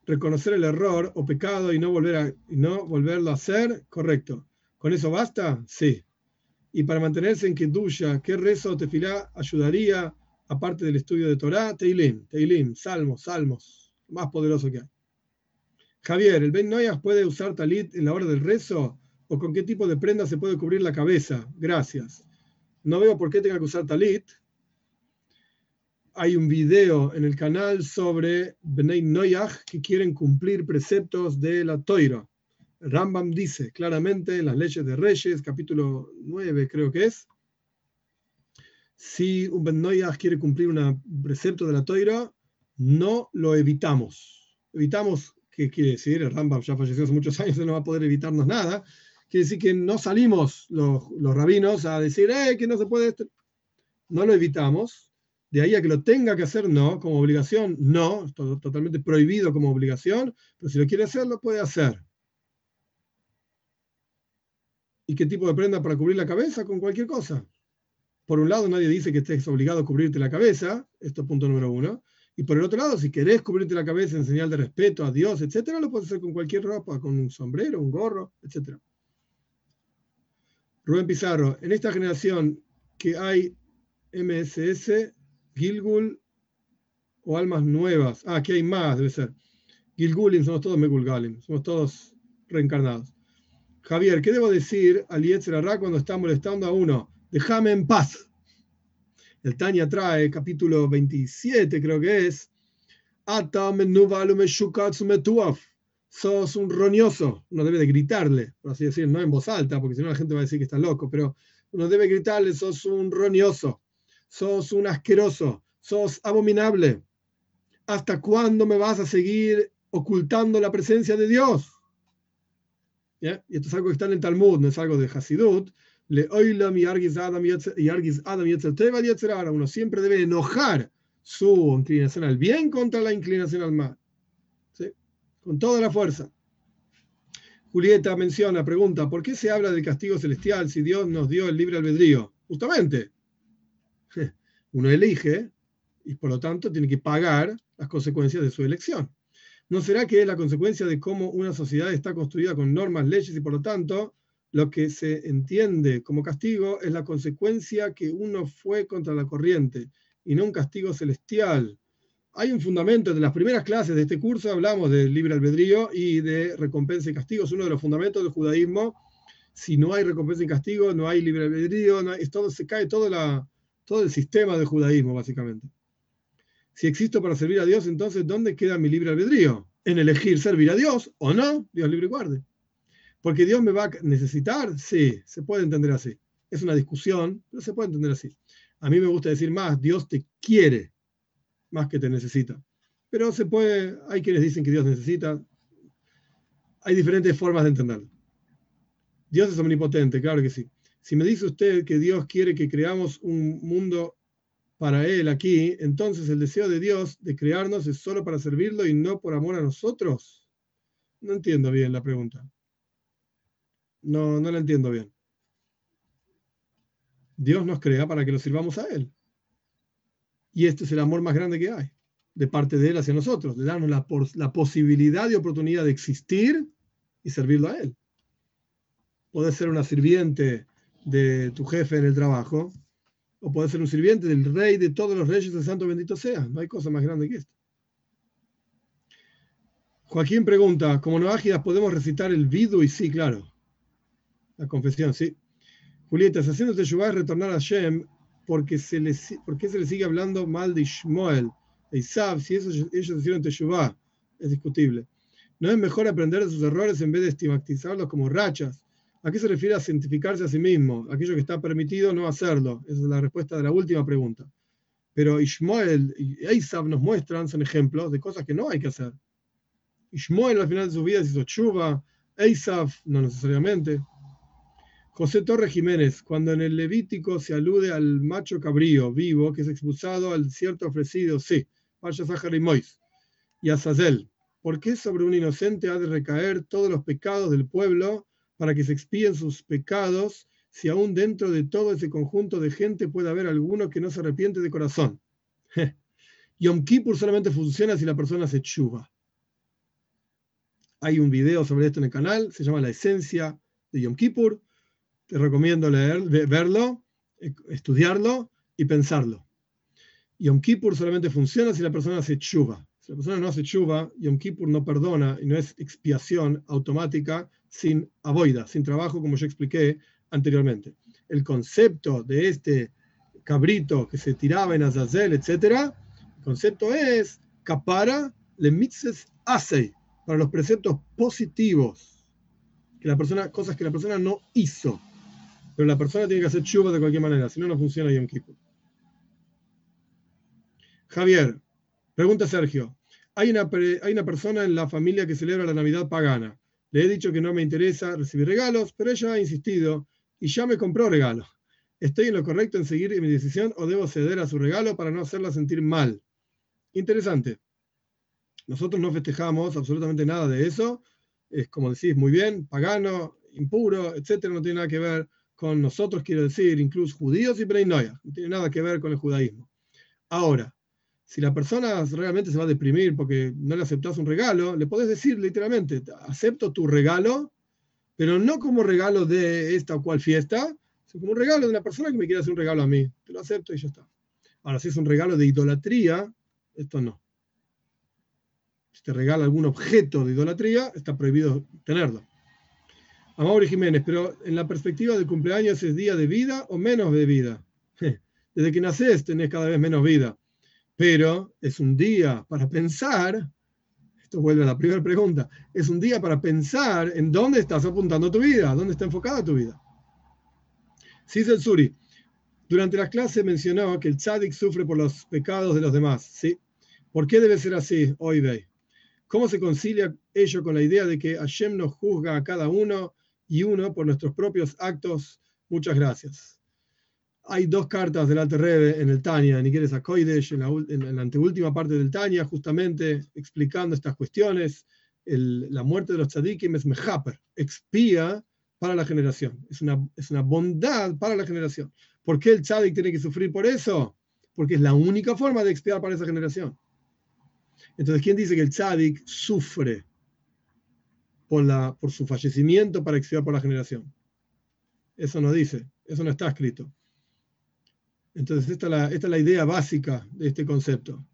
reconocer el error o pecado y no, volver a, no volverlo a hacer, correcto. ¿Con eso basta? Sí. Y para mantenerse en Kedusha, ¿qué rezo o tefilá ayudaría, aparte del estudio de Torah? Teilim, Teilim, salmos, salmos, más poderoso que hay. Javier, ¿el Ben Noyas puede usar talit en la hora del rezo? ¿O con qué tipo de prenda se puede cubrir la cabeza? Gracias. No veo por qué tenga que usar talit. Hay un video en el canal sobre Benay Noyaj que quieren cumplir preceptos de la Toira. Rambam dice claramente en las leyes de Reyes, capítulo 9 creo que es, si un Ben quiere cumplir un precepto de la Toira, no lo evitamos. Evitamos, ¿qué quiere decir? El Rambam ya falleció hace muchos años, no va a poder evitarnos nada. Quiere decir que no salimos los, rabinos a decir, eh, que no se puede. No lo evitamos. De ahí a que lo tenga que hacer, no. Como obligación, no. totalmente prohibido como obligación. Pero si lo quiere hacer, lo puede hacer. ¿Y qué tipo de prenda para cubrir la cabeza? Con cualquier cosa. Por un lado, nadie dice que estés obligado a cubrirte la cabeza, esto es punto número uno. Y por el otro lado, si querés cubrirte la cabeza en señal de respeto a Dios, etcétera, lo puedes hacer con cualquier ropa, con un sombrero, un gorro, etcétera. Rubén Pizarro, en esta generación que hay MSS, Gilgul o almas nuevas. Ah, aquí hay más, debe ser. Gilgulim, somos todos Megulgalim, somos todos reencarnados. Javier, ¿qué debo decir al Yetzerará cuando está molestando a uno? Déjame en paz. El Tania trae, capítulo 27, creo que es. Sos un roñoso. Uno debe de gritarle, por así decir, no en voz alta, porque si no la gente va a decir que está loco, pero uno debe gritarle: sos un roñoso, sos un asqueroso, sos abominable. ¿Hasta cuándo me vas a seguir ocultando la presencia de Dios? Y esto es algo que está en el Talmud, no es algo de Hasidut. Le oilam y Adam Uno siempre debe enojar su inclinación al bien contra la inclinación al mal. Con toda la fuerza. Julieta menciona, pregunta, ¿por qué se habla del castigo celestial si Dios nos dio el libre albedrío? Justamente, uno elige y por lo tanto tiene que pagar las consecuencias de su elección. ¿No será que es la consecuencia de cómo una sociedad está construida con normas, leyes y por lo tanto lo que se entiende como castigo es la consecuencia que uno fue contra la corriente y no un castigo celestial? Hay un fundamento, de las primeras clases de este curso hablamos del libre albedrío y de recompensa y castigo, es uno de los fundamentos del judaísmo. Si no hay recompensa y castigo, no hay libre albedrío, no todo, se cae todo, todo el sistema del judaísmo, básicamente si existo para servir a Dios, entonces ¿dónde queda mi libre albedrío? En elegir servir a Dios o no, Dios libre y guarde. Porque Dios me va a necesitar, sí, se puede entender así. Es una discusión, pero se puede entender así. A mí me gusta decir más, Dios te quiere más que te necesita. Pero se puede, hay quienes dicen que Dios necesita. Hay diferentes formas de entenderlo. Dios es omnipotente, claro que sí. Si me dice usted que Dios quiere que creamos un mundo para Él aquí, entonces el deseo de Dios de crearnos es solo para servirlo y no por amor a nosotros? No entiendo bien la pregunta. No, no la entiendo bien. Dios nos crea para que lo sirvamos a Él. Y este es el amor más grande que hay, de parte de Él hacia nosotros, de darnos la, posibilidad y oportunidad de existir y servirlo a Él. Puedes ser una sirviente de tu jefe en el trabajo, o puedes ser un sirviente del rey de todos los reyes, el santo bendito sea. No hay cosa más grande que esto. Joaquín pregunta, como no ágidas podemos recitar el vidu y sí, claro. La confesión, sí. Julieta, haciendo Teshuvah es retornar a Shem porque se le, porque se le sigue hablando mal de Ishmael, de Isab, si eso, ellos hicieron Teshuvah, es discutible. ¿No es mejor aprender de sus errores en vez de estigmatizarlos como rachas? ¿A qué se refiere a cientificarse a sí mismo? Aquello que está permitido no hacerlo. Esa es la respuesta de la última pregunta. Pero Ishmael y Isab nos muestran, son ejemplos de cosas que no hay que hacer. Ishmael al final de su vida hizo chuva, Eisaf no necesariamente. José Torres Jiménez, cuando en el Levítico se alude al macho cabrío vivo que es expulsado al cierto ofrecido, sí, vaya y Mois, y Azazel, ¿por qué sobre un inocente ha de recaer todos los pecados del pueblo para que se expíen sus pecados si aún dentro de todo ese conjunto de gente puede haber alguno que no se arrepiente de corazón? Yom Kippur solamente funciona si la persona se chuva. Hay un video sobre esto en el canal, se llama La esencia de Yom Kippur. Te recomiendo leer, verlo, eh, estudiarlo y pensarlo. Yom Kippur solamente funciona si la persona hace chuva. Si la persona no hace chuva, Yom Kippur no perdona y no es expiación automática sin avoida, sin trabajo, como yo expliqué anteriormente. El concepto de este cabrito que se tiraba en Azazel, etc., el concepto es capara le mitzes asei, para los preceptos positivos, que la persona, cosas que la persona no hizo. Pero la persona tiene que hacer chuva de cualquier manera, si no, no funciona Yom Kippur. Javier, pregunta Sergio. Hay una, hay una persona en la familia que celebra la Navidad pagana. Le he dicho que no me interesa recibir regalos, pero ella ha insistido y ya me compró regalo. ¿Estoy en lo correcto en seguir mi decisión o debo ceder a su regalo para no hacerla sentir mal? Interesante. Nosotros no festejamos absolutamente nada de eso. Es como decís, muy bien, pagano, impuro, etcétera, no tiene nada que ver con nosotros, quiero decir, incluso judíos y breinoia, no tiene nada que ver con el judaísmo. Ahora, si la persona realmente se va a deprimir porque no le aceptas un regalo, le podés decir literalmente, acepto tu regalo, pero no como regalo de esta o cual fiesta, sino como un regalo de una persona que me quiere hacer un regalo a mí. Te lo acepto y ya está. Ahora, si es un regalo de idolatría, esto no si te regala algún objeto de idolatría, está prohibido tenerlo. Amaury Jiménez, pero en la perspectiva del cumpleaños es día de vida o menos de vida. Desde que naces tenés cada vez menos vida, pero es un día para pensar, esto vuelve a la primera pregunta, es un día para pensar en dónde estás apuntando tu vida, dónde está enfocada tu vida. el Suri, durante las clases mencionó que el tzadik sufre por los pecados de los demás. ¿sí? ¿Por qué debe ser así hoy? ¿Cómo se concilia ello con la idea de que Hashem nos juzga a cada uno y uno por nuestros propios actos? Muchas gracias. Hay dos cartas del Alter Rebbe en el Tania, Nikeres Akoidesh, en la, en la anteúltima parte del Tania, justamente explicando estas cuestiones. la muerte de los tzadikim es mejaper, expía para la generación. Es una, es una bondad para la generación. ¿Por qué el tzadik tiene que sufrir por eso? Porque es la única forma de expiar para esa generación. Entonces, ¿quién dice que el tzadik sufre por, su fallecimiento para expiar por la generación? Eso no dice, eso no está escrito. Entonces, esta es, la, esta es la idea básica de este concepto.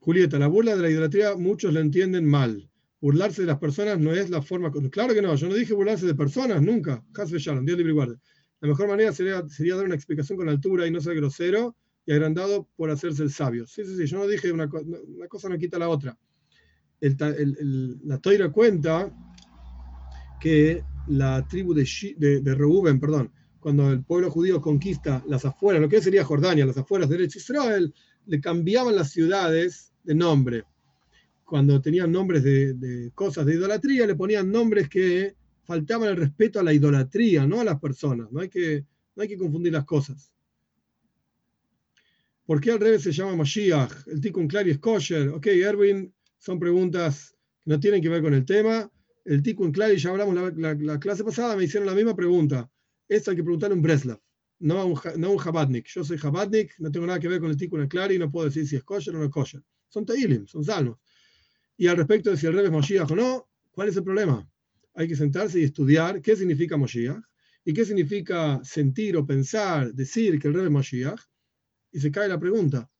Julieta, la burla de la idolatría muchos la entienden mal. Burlarse de las personas no es la forma. Claro que no, yo no dije burlarse de personas, nunca. Hasbe Shalom, Dios libre y guarde. La mejor manera sería, sería dar una explicación con altura y no ser grosero y agrandado por hacerse el sabio. Sí, sí, sí, yo no dije una, una cosa no quita la otra. La Toira cuenta que la tribu de, de perdón, cuando el pueblo judío conquista las afueras, lo que sería Jordania, las afueras de Israel, le cambiaban las ciudades de nombre. Cuando tenían nombres de, cosas de idolatría, le ponían nombres que faltaban el respeto a la idolatría, no a las personas. No hay que, no hay que confundir las cosas. ¿Por qué al revés se llama Mashiach? El Tikkun Klari es kosher. Ok, Erwin, son preguntas que no tienen que ver con el tema. el Tikkun Klal, y ya hablamos la, la, clase pasada, me hicieron la misma pregunta. Esto hay que preguntarle a un Breslav, no un, no un. Yo soy Chabadnik, no tengo nada que ver con el Tikkun Klal y no puedo decir si es kosher o no es kosher. Son Teilim, son salmos. Y al respecto de si el rey es Moshiach o no, ¿cuál es el problema? Hay que sentarse y estudiar qué significa Moshiach y qué significa sentir o pensar, decir que el rey es Moshiach. Y se cae la pregunta.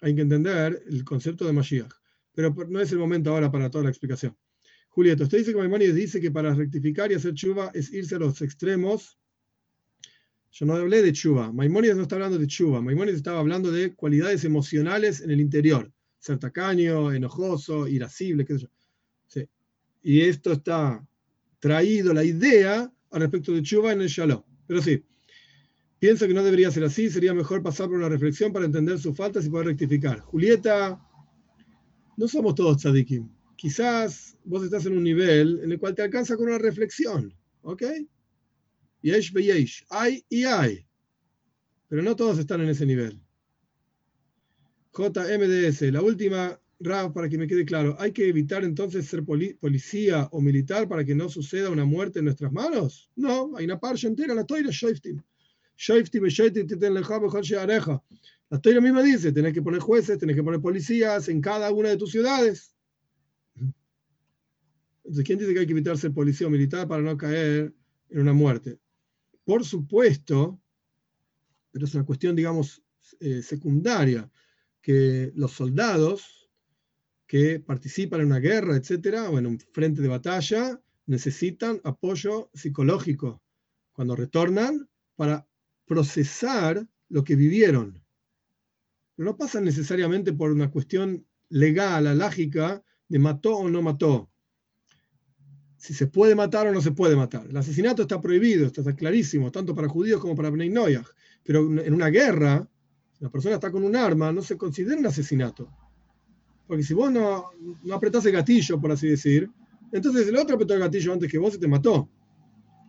Hay que entender el concepto de Mashiach. Pero no es el momento ahora para toda la explicación. Julieta, usted dice que Maimónides dice que para rectificar y hacer chuva es irse a los extremos. Yo no hablé de chuva. Maimónides no está hablando de chuva. Maimónides estaba hablando de cualidades emocionales en el interior. Ser tacaño, enojoso, irascible, qué sé yo. Sí. Y esto está traído, la idea al respecto de chuva en el shalom. Pero sí, pienso que no debería ser así. Sería mejor pasar por una reflexión para entender sus faltas y poder rectificar. Julieta, no somos todos tzadikim quizás vos estás en un nivel en el cual te alcanza con una reflexión, ¿ok? Yesh yesh, hay y hay, pero no todos están en ese nivel. JMDS, la última, Rav, para que me quede claro, ¿hay que evitar entonces ser policía o militar para que no suceda una muerte en nuestras manos? No, hay una parte entera, la toira Shoiftim. Shoiftim, Shoiftim, La toira misma dice, tenés que poner jueces, tenés que poner policías en cada una de tus ciudades. Entonces, ¿quién dice que hay que evitar ser policía o militar para no caer en una muerte? Por supuesto, pero es una cuestión, digamos, eh, secundaria, que los soldados que participan en una guerra, etcétera, o en un frente de batalla, necesitan apoyo psicológico cuando retornan para procesar lo que vivieron. No pasa necesariamente por una cuestión legal, lógica, de mató o no mató si se puede matar o no se puede matar. El asesinato está prohibido, está, clarísimo, tanto para judíos como para Bnei. Pero en una guerra, la persona está con un arma, no se considera un asesinato. Porque si vos no, no apretás el gatillo, por así decir, entonces el otro apretó el gatillo antes que vos y te mató.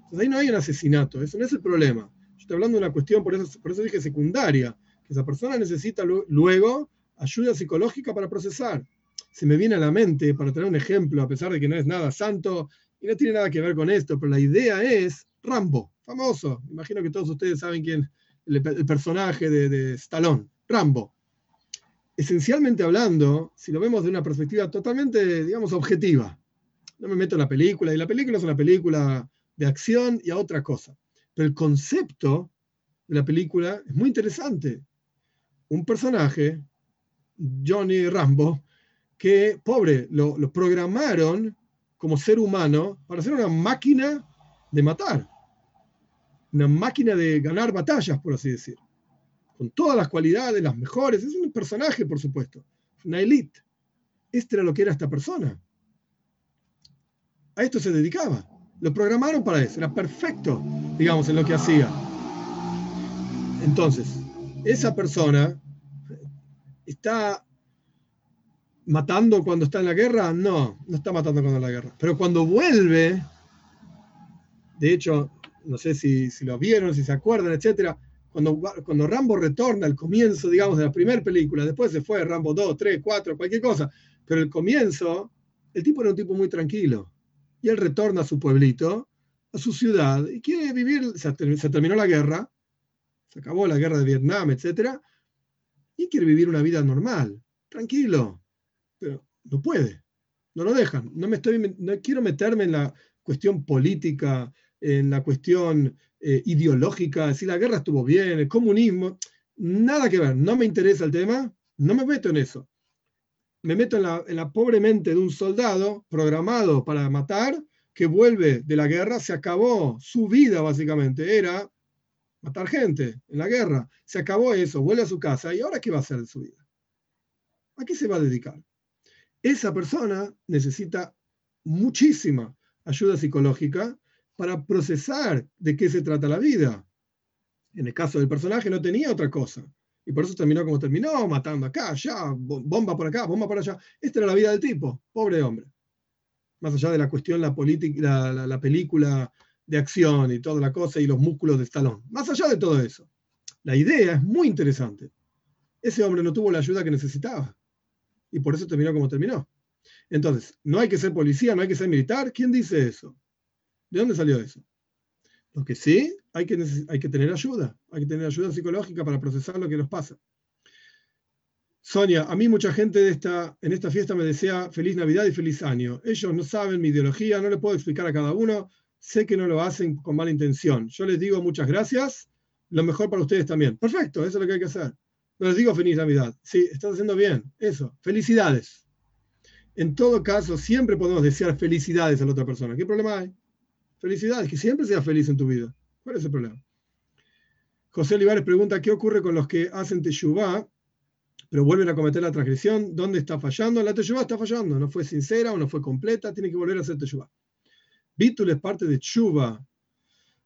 Entonces ahí no hay un asesinato, eso no es el problema. Yo estoy hablando de una cuestión, por eso, por eso dije secundaria, que esa persona necesita luego ayuda psicológica para procesar. Se me viene a la mente, para tener un ejemplo, a pesar de que no es nada santo, y no tiene nada que ver con esto, pero la idea es Rambo, famoso. Imagino que todos ustedes saben quién, el, el personaje de, de Stallone, Rambo. Esencialmente hablando, si lo vemos de una perspectiva totalmente, digamos, objetiva, no me meto en la película, y la película es una película de acción y a otra cosa. Pero el concepto de la película es muy interesante. Un personaje, Johnny Rambo, que, pobre, lo, programaron como ser humano para ser una máquina de matar, una máquina de ganar batallas, por así decir, con todas las cualidades, las mejores. Es un personaje, por supuesto, una elite. Este era lo que era esta persona. A esto se dedicaba. Lo programaron para eso. Era perfecto, digamos, en lo que hacía. Entonces, esa persona está matando cuando está en la guerra? No, no está matando cuando está en la guerra. Pero cuando vuelve, de hecho, no sé si, si lo vieron, si se acuerdan, etcétera, cuando, cuando Rambo retorna al comienzo, digamos, de la primera película, después se fue Rambo 2, 3, 4, cualquier cosa, pero el comienzo, el tipo era un tipo muy tranquilo. Y él retorna a su pueblito, a su ciudad, y quiere vivir, se, se terminó la guerra, se acabó la guerra de Vietnam, etcétera, y quiere vivir una vida normal, tranquilo, pero no puede, no lo dejan. No, me estoy, no quiero meterme en la cuestión política, en la cuestión eh, ideológica, si la guerra estuvo bien, el comunismo, nada que ver, no me interesa el tema, no me meto en eso. Me meto la, en la pobre mente de un soldado programado para matar, que vuelve de la guerra, se acabó su vida básicamente, era matar gente en la guerra, se acabó eso, vuelve a su casa y ahora qué va a hacer de su vida. ¿A qué se va a dedicar? esa persona necesita muchísima ayuda psicológica para procesar de qué se trata la vida. En el caso del personaje no tenía otra cosa. Y por eso terminó como terminó, matando acá, allá, bomba por acá, bomba por allá. Esta era la vida del tipo, pobre hombre. Más allá de la cuestión, la, la, la película de acción y toda la cosa y los músculos de Stallone. Más allá de todo eso. La idea es muy interesante. Ese hombre no tuvo la ayuda que necesitaba y por eso terminó como terminó. Entonces, no hay que ser policía, no hay que ser militar. ¿Quién dice eso? ¿De dónde salió eso? Lo que sí, hay que, hay que tener ayuda, hay que tener ayuda psicológica para procesar lo que nos pasa. Sonia, a mí mucha gente de esta, en esta fiesta me desea feliz Navidad y feliz año. Ellos no saben mi ideología, no le puedo explicar a cada uno, sé que no lo hacen con mala intención. Yo les digo muchas gracias, lo mejor para ustedes también. Perfecto, eso es lo que hay que hacer. Pero les digo feliz Navidad. Sí, estás haciendo bien, eso. Felicidades. En todo caso, siempre podemos desear felicidades a la otra persona. ¿Qué problema hay? Felicidades, que siempre seas feliz en tu vida. ¿Cuál es el problema? José Olivares pregunta, ¿qué ocurre con los que hacen teshuvah, pero vuelven a cometer la transgresión? ¿Dónde está fallando? La teshuvah está fallando, no fue sincera o no fue completa, tiene que volver a hacer teshuvah. Bitul es parte de teshuvah.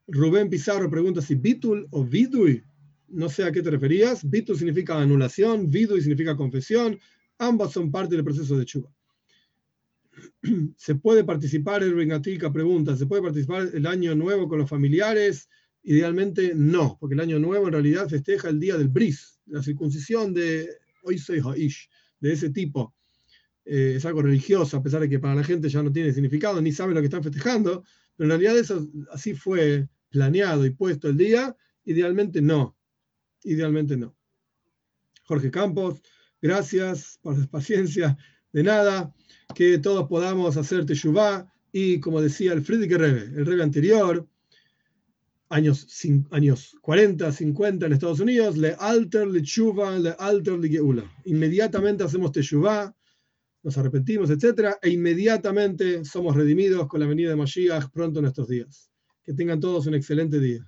Rubén Pizarro pregunta si bitul o vidui, no sé a qué te referías. Bitul significa anulación, vidui significa confesión, ambas son parte del proceso de teshuvah. ¿Se puede participar, el Gatica pregunta, ¿se puede participar el año nuevo con los familiares? Idealmente no, porque el año nuevo en realidad festeja el día del bris, la circuncisión de hoy soy Haish, de ese tipo. Eh, es algo religioso, a pesar de que para la gente ya no tiene significado, ni sabe lo que están festejando, pero en realidad eso así fue planeado y puesto el día, idealmente no, idealmente no. Jorge Campos, gracias por la paciencia, de nada que todos podamos hacer Teshuvah y como decía el Friedrich Rebbe, el Rebbe anterior, años, años 40, 50 en Estados Unidos, le alter le tshuva, le alter le geula. Inmediatamente hacemos Teshuvah, nos arrepentimos, etc. E inmediatamente somos redimidos con la venida de Mashiach pronto en estos días. Que tengan todos un excelente día.